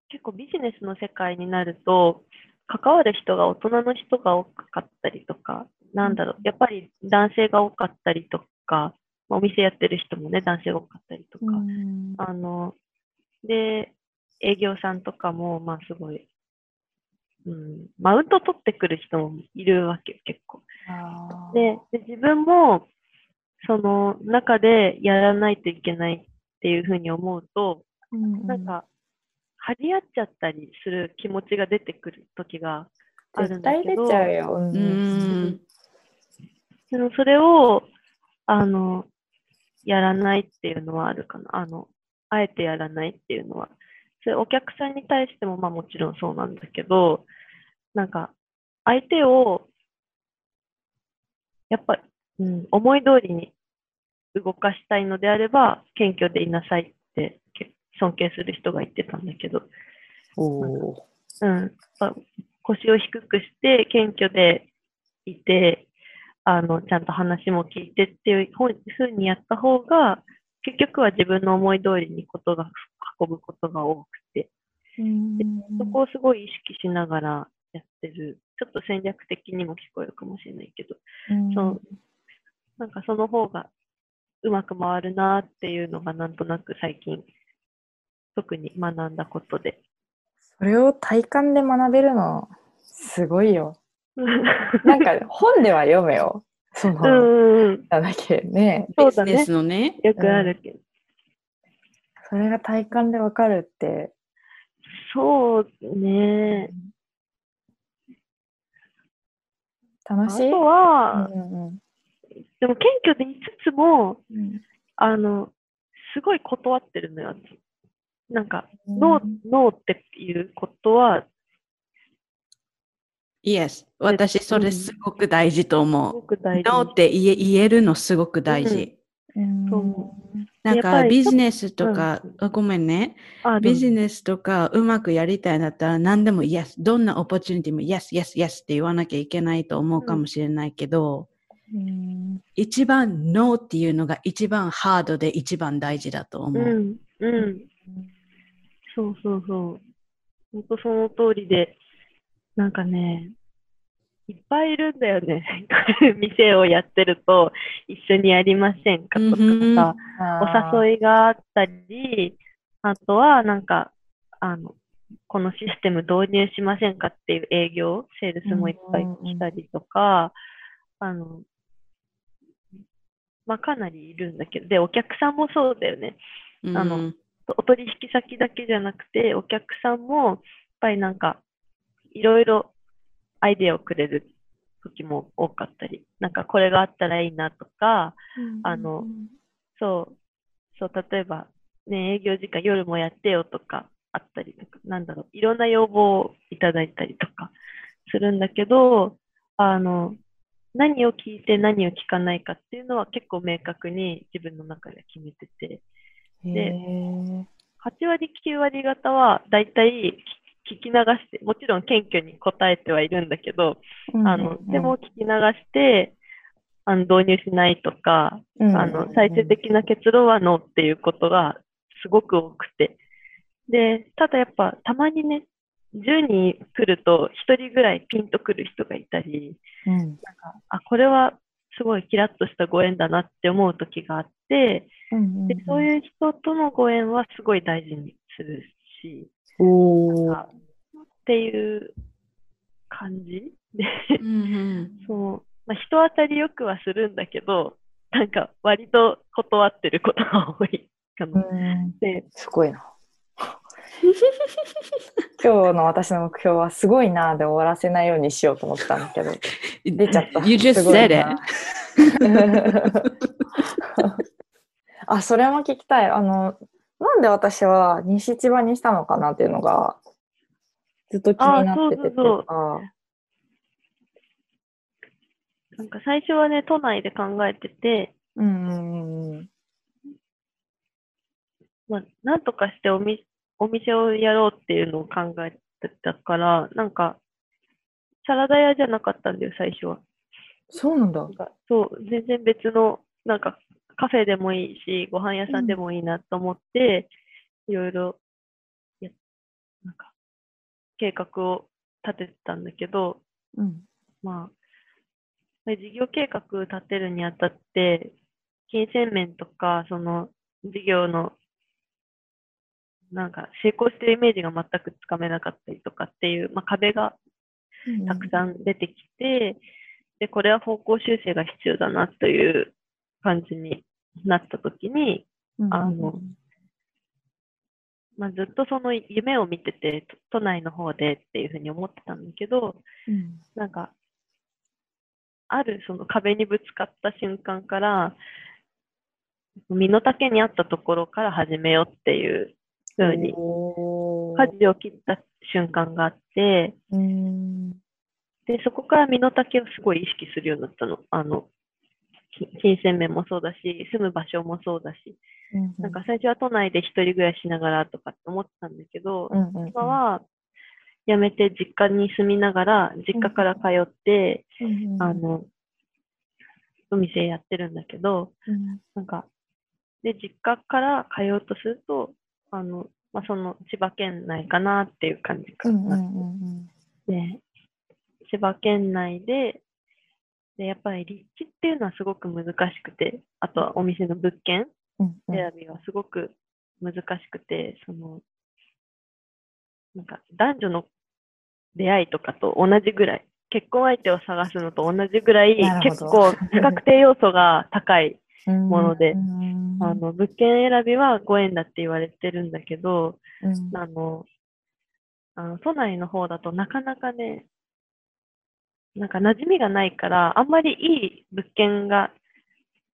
[SPEAKER 4] 結構ビジネスの世界になると、関わる人が大人の人が多かったりとか、なんだろう、やっぱり男性が多かったりとか、まあお店やってる人もね、男性が多かったりとか、
[SPEAKER 2] うん
[SPEAKER 4] あの、で、営業さんとかも、まあすごい、うん、マウント取ってくる人もいるわけよ、結構。で、で自分も、その中でやらないといけないっていうふうに思うと、
[SPEAKER 2] うんうん
[SPEAKER 4] なんか、張り合っちゃったりする気持ちが出てくる時がある
[SPEAKER 2] 絶
[SPEAKER 4] んだけど、
[SPEAKER 2] 対出ちゃうよ。うん
[SPEAKER 3] うん
[SPEAKER 4] でもそれを、あの、やらないっていうのはあるかな。あの、あえてやらないっていうのは。それお客さんに対しても、まあもちろんそうなんだけど、なんか、相手を、やっぱ、うん、思い通りに動かしたいのであれば、謙虚でいなさいって、け尊敬する人が言ってたんだけど、
[SPEAKER 2] おー
[SPEAKER 4] うん、腰を低くして謙虚でいて、あの、ちゃんと話も聞いてっていうふうにやった方が、結局は自分の思い通りにことが運ぶことが多くて、
[SPEAKER 2] うん
[SPEAKER 4] そこをすごい意識しながらやってる。ちょっと戦略的にも聞こえるかもしれないけど、
[SPEAKER 2] うん
[SPEAKER 4] そう、なんかその方がうまく回るなっていうのがなんとなく最近、特に学んだことで。
[SPEAKER 2] それを体感で学べるの、すごいよ。なんか本では読めよ。その、
[SPEAKER 4] うんうんうん。
[SPEAKER 2] だけね。
[SPEAKER 4] そうだね
[SPEAKER 3] ビジネス。のね。
[SPEAKER 4] よくあるけど。
[SPEAKER 2] それが体感でわかるって。
[SPEAKER 4] そうね。あ
[SPEAKER 2] 楽しい？
[SPEAKER 4] とは、
[SPEAKER 2] うんうん
[SPEAKER 4] でも謙虚でいつつも、
[SPEAKER 2] うん
[SPEAKER 4] あの、すごい断ってるのよ。なんか、
[SPEAKER 2] うん
[SPEAKER 4] ノー、 No っていうことは、
[SPEAKER 3] Yes。私、それすごく大事と
[SPEAKER 4] す
[SPEAKER 3] 思う。
[SPEAKER 4] ごく大
[SPEAKER 3] って言え言えるのすごく大事。
[SPEAKER 2] うん
[SPEAKER 3] なんかビジネスとか、
[SPEAKER 4] うん
[SPEAKER 3] あごめんね。
[SPEAKER 4] あ
[SPEAKER 3] ビジ
[SPEAKER 4] ネ
[SPEAKER 3] ネスとかうまくやりたいんだったら何でも Yes。どんな opportunity も Yes, Yes, Yes って言わなきゃいけないと思うかもしれないけど、
[SPEAKER 2] うん
[SPEAKER 3] 一番 No っていうのが一番ハードで一番大事だと思う。
[SPEAKER 4] うん、うん。そうそうそう。本当その通りで、なんかね、いっぱいいるんだよね。(laughs) 店をやってると、一緒にやりませんかとかさ、お誘いがあったり、あとはなんか、あの、このシステム導入しませんかっていう営業、セールスもいっぱい来たりとか、あの、まあ、かなりいるんだけど、で、お客さんもそうだよね。あの
[SPEAKER 3] うん
[SPEAKER 4] お取引先だけじゃなくて、お客さんも、やっぱりなんか、いろいろアイデアをくれる時も多かったり、なんかこれがあったらいいなとか、あのそう、そう、例えば、ね、営業時間夜もやってよとかあったりとか、なんだろう、いろんな要望をいただいたりとかするんだけど、あの、何を聞いて何を聞かないかっていうのは結構明確に自分の中で決めてて、
[SPEAKER 2] へ
[SPEAKER 4] で
[SPEAKER 2] ー。
[SPEAKER 4] 8割、9割方はだいたい聞き流して、もちろん謙虚に答えてはいるんだけど、あの、でも聞き流して、あの導入しないとか、
[SPEAKER 2] うん
[SPEAKER 4] あの、最終的な結論はノーっていうことがすごく多くて。で、ただやっぱたまにね、10人来ると1人ぐらいピンと来る人がいたり、
[SPEAKER 2] うん。
[SPEAKER 4] なんか、あ、これはすごいキラッとしたご縁だなって思う時があって、
[SPEAKER 2] うん。
[SPEAKER 4] でそういう人とのご縁はすごい大事にするし、
[SPEAKER 2] お
[SPEAKER 4] っていう感じで、
[SPEAKER 3] うんうん (laughs)
[SPEAKER 4] そう、まあ、人当たりよくはするんだけど、なんか割と断ってることが多いかな。
[SPEAKER 2] うん
[SPEAKER 4] で、
[SPEAKER 2] すごいな。(laughs) 今日の私の目標はすごいなで終わらせないようにしようと思ったんだけど、出ちゃった。
[SPEAKER 3] You just said
[SPEAKER 2] な
[SPEAKER 3] it. (laughs)
[SPEAKER 2] あ、それも聞きたい。あの、なんで私は西千葉にしたのかなっていうのが、ずっと気になっててっていうか。
[SPEAKER 4] なんか最初はね、都内で考えてて、
[SPEAKER 2] うんうんうん
[SPEAKER 4] まあ、なんとかしておみお店をやろうっていうのを考えてたから、なんか、サラダ屋じゃなかったんだよ、最初は。
[SPEAKER 2] そうなんだ
[SPEAKER 4] そう、全然別の、なんかカフェでもいいし、ご飯屋さんでもいいなと思って、いろいろ、や、なんか、計画を立ててたんだけど、
[SPEAKER 2] うん。
[SPEAKER 4] まあ、事業計画立てるにあたって、金銭面とか、その、事業の、なんか、成功してるイメージが全くつかめなかったりとかっていう、まあ、壁がたくさん出てきて、で、これは方向修正が必要だなという感じになったときに、
[SPEAKER 2] うん
[SPEAKER 4] あのまあ、ずっとその夢を見てて、都都内の方でっていうふうに思ってたんだけど、
[SPEAKER 2] うん。
[SPEAKER 4] なんか、あるその壁にぶつかった瞬間から、身の丈にあったところから始めようっていうふうに、舵を切った瞬間があって、
[SPEAKER 2] うん。
[SPEAKER 4] で、そこから身の丈をすごい意識するようになったの。あの、き金銭面もそうだし、住む場所もそうだし、なんか最初は都内で一人暮らししながらとかって思ってたんだけど、
[SPEAKER 2] うんうんうん。
[SPEAKER 4] 今は辞めて実家に住みながら、実家から通って、
[SPEAKER 2] うんうん
[SPEAKER 4] あの、お店やってるんだけど、
[SPEAKER 2] うん。
[SPEAKER 4] なんか、で、実家から通うとすると、あの、まあ、その千葉県内かなっていう感じかな。
[SPEAKER 2] うんうんうん。
[SPEAKER 4] で、千葉県内で、で、やっぱり立地っていうのはすごく難しくて、あとはお店の物件選びはすごく難しくて、その、なんか男女の出会いとかと同じぐらい、結婚相手を探すのと同じぐらい結構不確定要素が高い
[SPEAKER 2] うん。
[SPEAKER 4] もので
[SPEAKER 2] うん。
[SPEAKER 4] あの、物件選びはご縁だって言われてるんだけど、
[SPEAKER 2] うん。
[SPEAKER 4] あの、あの都内の方だとなかなかね、なんか馴染みがないから、あんまりいい物件が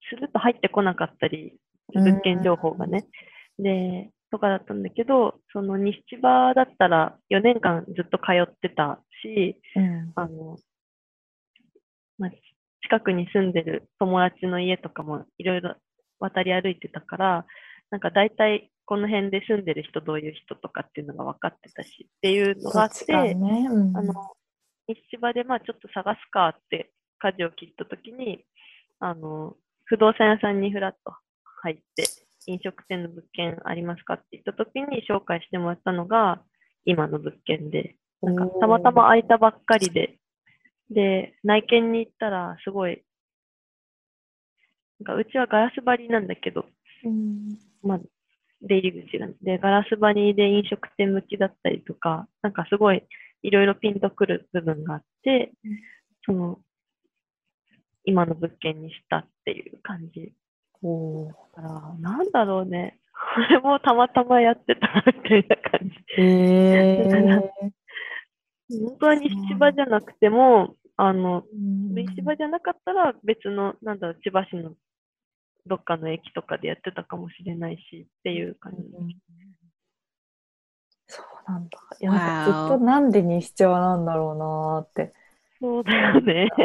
[SPEAKER 4] スルッと入ってこなかったり、物件情報がね。で、とかだったんだけど、その西千葉だったら4年間ずっと通ってたし、
[SPEAKER 2] うん。
[SPEAKER 4] あの、まあ、近くに住んでる友達の家とかもいろいろ渡り歩いてたから、なんか大体この辺で住んでる人どういう人とかっていうのが分かってたしっていうのがあって、
[SPEAKER 2] ね。うん。
[SPEAKER 4] あの、西千葉でまあちょっと探すかって舵を切った時に、あの、不動産屋さんにふらっと入って、飲食店の物件ありますかって言った時に紹介してもらったのが今の物件で、なんかたまたま空いたばっかりで、で、内見に行ったらすごい、なんかうちはガラス張りなんだけど、
[SPEAKER 2] うん。
[SPEAKER 4] まあ、出入り口が。で、ガラス張りで飲食店向きだったりとか、なんかすごいいろいろピンとくる部分があって
[SPEAKER 2] うん、
[SPEAKER 4] その、今の物件にしたっていう感じ。
[SPEAKER 2] おー
[SPEAKER 4] だから、なんだろうね。これもたまたまやってたみたいな感じ。
[SPEAKER 2] へー
[SPEAKER 4] 本当は西千葉じゃなくても、あの、
[SPEAKER 2] うん
[SPEAKER 4] 西千葉じゃなかったら別の、なんだろう、千葉市のどっかの駅とかでやってたかもしれないしっていう感じ。
[SPEAKER 2] なんだ。いや、ずっとなんで西千葉なんだろうなーって。
[SPEAKER 4] そうだよね。(laughs)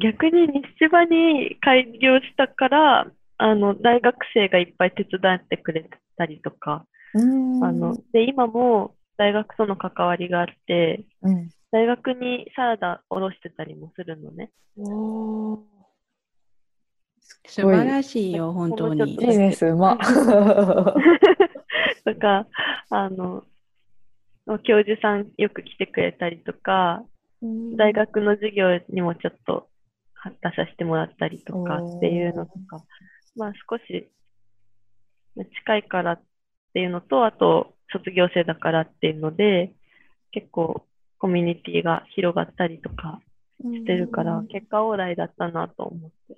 [SPEAKER 4] 逆に西千葉に開業したから、あの、大学生がいっぱい手伝ってくれたりとか、
[SPEAKER 2] うん
[SPEAKER 4] あの、で、今も大学との関わりがあって、
[SPEAKER 2] うん
[SPEAKER 4] 大学にサラダおろしてたりもするのね。
[SPEAKER 3] 素晴らしいよ、本当に
[SPEAKER 4] こ。
[SPEAKER 2] ビジネスうま。
[SPEAKER 4] とか、あの、教授さんよく来てくれたりとか、大学の授業にもちょっと出させてもらったりとかっていうのとか、まあ少し近いからっていうのと、あと卒業生だからっていうので、結構コミュニティが広がったりとかしてるから、結果オーライだったなと思って。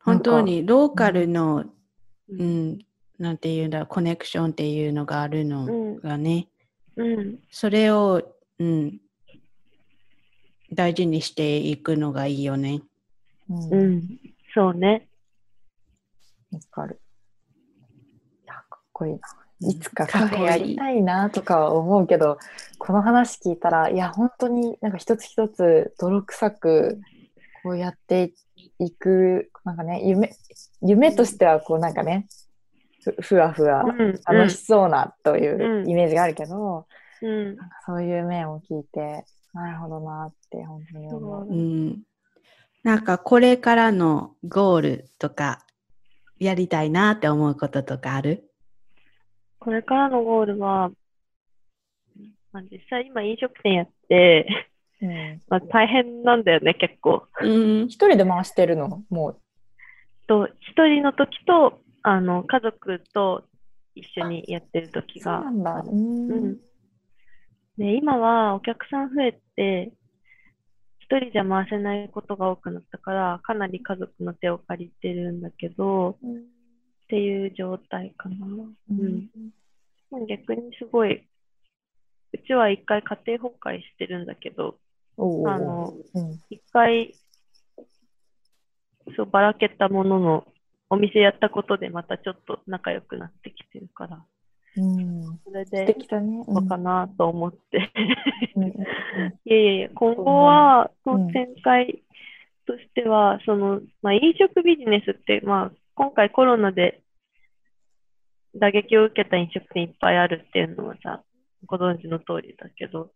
[SPEAKER 3] 本当にローカルの、
[SPEAKER 4] う
[SPEAKER 3] うん、なんていうんだ、コネクションっていうのがあるの
[SPEAKER 4] うん
[SPEAKER 3] がね、
[SPEAKER 4] うん、
[SPEAKER 3] それを、うん、大事にしていくのがいいよね。
[SPEAKER 2] うん。わ
[SPEAKER 4] うん、そうね。
[SPEAKER 2] かる。かっこいいな。いつかカフェやりたいなとかは思うけど、この話聞いたら、いや、本当になんか一つ一つ泥臭く、こうやっていく、なんかね、夢、夢としてはこうなんかね、ふふわふわ
[SPEAKER 4] うん、
[SPEAKER 2] 楽しそうなという
[SPEAKER 4] うん。
[SPEAKER 2] イメージがあるけど、
[SPEAKER 4] うん、
[SPEAKER 2] なんかそういう面を聞いて、なるほどなって本当に思う。
[SPEAKER 3] うん、なんかこれからのゴールとか、やりたいなって思うこととかある？
[SPEAKER 4] これからのゴールは、まあ、実際今飲食店やって、
[SPEAKER 2] うん。
[SPEAKER 4] まあ、大変なんだよね、結構。
[SPEAKER 3] うん。
[SPEAKER 2] 一人で回してるの？もう。
[SPEAKER 4] と一人の時とあの家族と一緒にやってる時
[SPEAKER 2] そう
[SPEAKER 4] が
[SPEAKER 2] なんだ。う
[SPEAKER 4] うんん。で今はお客さん増えて一人じゃ回せないことが多くなったからかなり家族の手を借りてるんだけどっていう状態かな。うん。逆にすごいうちは一回家庭崩壊してるんだけどあの
[SPEAKER 2] うん
[SPEAKER 4] 一回そうばらけたもののお店やったことでまたちょっと仲良くなってきてるから
[SPEAKER 2] うん。素
[SPEAKER 4] それで
[SPEAKER 2] ね。
[SPEAKER 4] そうかなと思って。
[SPEAKER 2] うんうん (laughs)
[SPEAKER 4] いやいやいや、今後は、そ
[SPEAKER 2] うん
[SPEAKER 4] の展開としては、その、まあ、飲食ビジネスって、まあ、今回コロナで打撃を受けた飲食店いっぱいあるっていうのはさ、ご存知の通りだけど、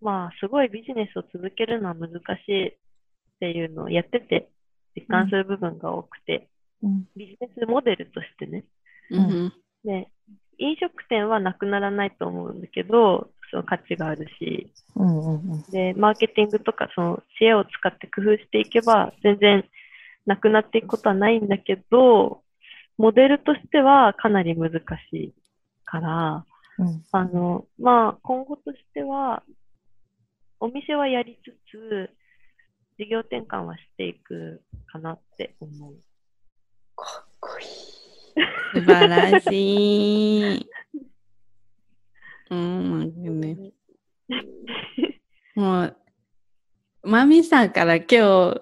[SPEAKER 4] まあ、すごいビジネスを続けるのは難しいっていうのをやってて、実感する部分が多くて、
[SPEAKER 2] うん。
[SPEAKER 4] ビジネスモデルとしてね、
[SPEAKER 3] うん
[SPEAKER 4] で、飲食店はなくならないと思うんだけど、その価値があるし、
[SPEAKER 2] うんうんうん。
[SPEAKER 4] で、マーケティングとかその知恵を使って工夫していけば、全然なくなっていくことはないんだけど、モデルとしてはかなり難しいから、
[SPEAKER 2] うん。
[SPEAKER 4] あの、まあ、今後としては、お店はやりつつ、事業転換はしていくかなって思う。
[SPEAKER 2] かっこいい。
[SPEAKER 3] 素晴らしい。(laughs) うん、ね、(laughs) もう、マミさんから今日、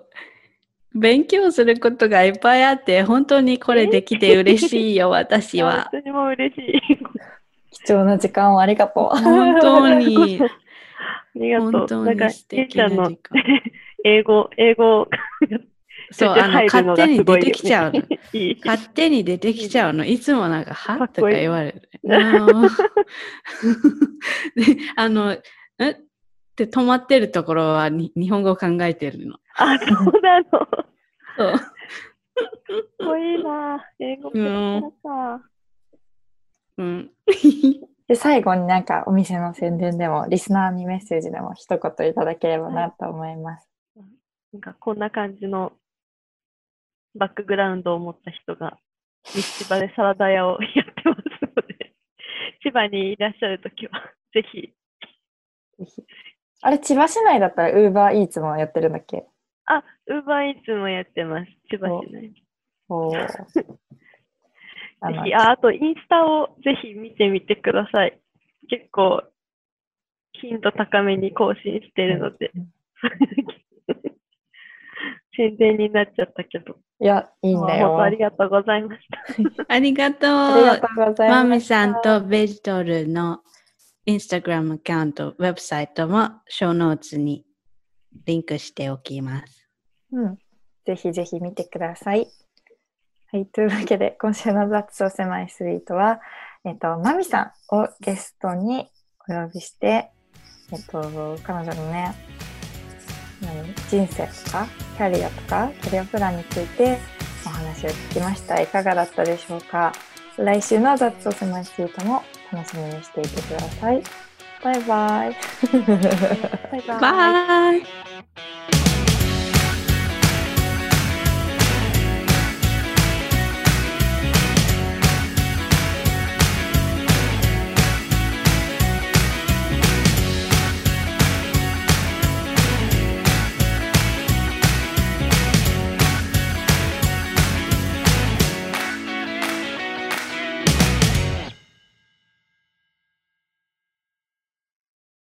[SPEAKER 3] 勉強することがいっぱいあって、本当にこれできて嬉しいよ、私は。(laughs)
[SPEAKER 4] 私も嬉しい。
[SPEAKER 2] 貴重な時間をありがとう。
[SPEAKER 3] 本当に。
[SPEAKER 4] ありがとう。
[SPEAKER 3] 本当
[SPEAKER 4] なんか、
[SPEAKER 3] に素
[SPEAKER 4] ゆうちゃんの
[SPEAKER 3] 敵な時間。
[SPEAKER 4] 英語、英語、
[SPEAKER 3] そう、あの、勝
[SPEAKER 4] が
[SPEAKER 3] 手に出てきちゃうの。(laughs)
[SPEAKER 4] いい。
[SPEAKER 3] 勝手に出てきちゃうの。いつもなんか、
[SPEAKER 4] か
[SPEAKER 3] はとか言われる。あの (laughs) で、あの、え？って止まってるところはに日本語を考えてるの。
[SPEAKER 4] あ、そうなの。か
[SPEAKER 3] そう。
[SPEAKER 4] っこいいな。英語ペラペラか。
[SPEAKER 3] うん。
[SPEAKER 2] で、最後になんかお店の宣伝でも、リスナーにメッセージでも一言いただければなと思います。
[SPEAKER 4] なんかこんな感じのバックグラウンドを持った人が、道場でサラダ屋をやってますので、千葉にいらっしゃるときは、ぜひ。
[SPEAKER 2] あれ、千葉市内だったら Uber Eats もやってるんだっけ？
[SPEAKER 4] あ、ウーバーイーツもやってます。千葉市内。(laughs) ぜひ、あ、あとインスタをぜひ見てみてください。結構、頻度高めに更新してるので、(laughs) 宣伝になっちゃったけど、
[SPEAKER 2] いや、いいんだよ。
[SPEAKER 4] ありがとうございました。(laughs)
[SPEAKER 3] ありがと
[SPEAKER 2] ありが
[SPEAKER 3] う。
[SPEAKER 2] とうございます。
[SPEAKER 3] マミさんとベジトルのインスタグラムアカウント、ウェブサイトもショーノーツにリンクしておきます。
[SPEAKER 2] うん。ぜひぜひ見てください。はい。というわけで、今週の雑草狭いスイートは、えっと、マミさんをゲストにお呼びして、えっと、彼女のね、何人生とか、キャリアとか、キャリアプランについてお話を聞きました。いかがだったでしょうか？来週の雑と狭いツイートも楽しみにしていてください。バイバイ。
[SPEAKER 4] バイバイ。
[SPEAKER 3] バイ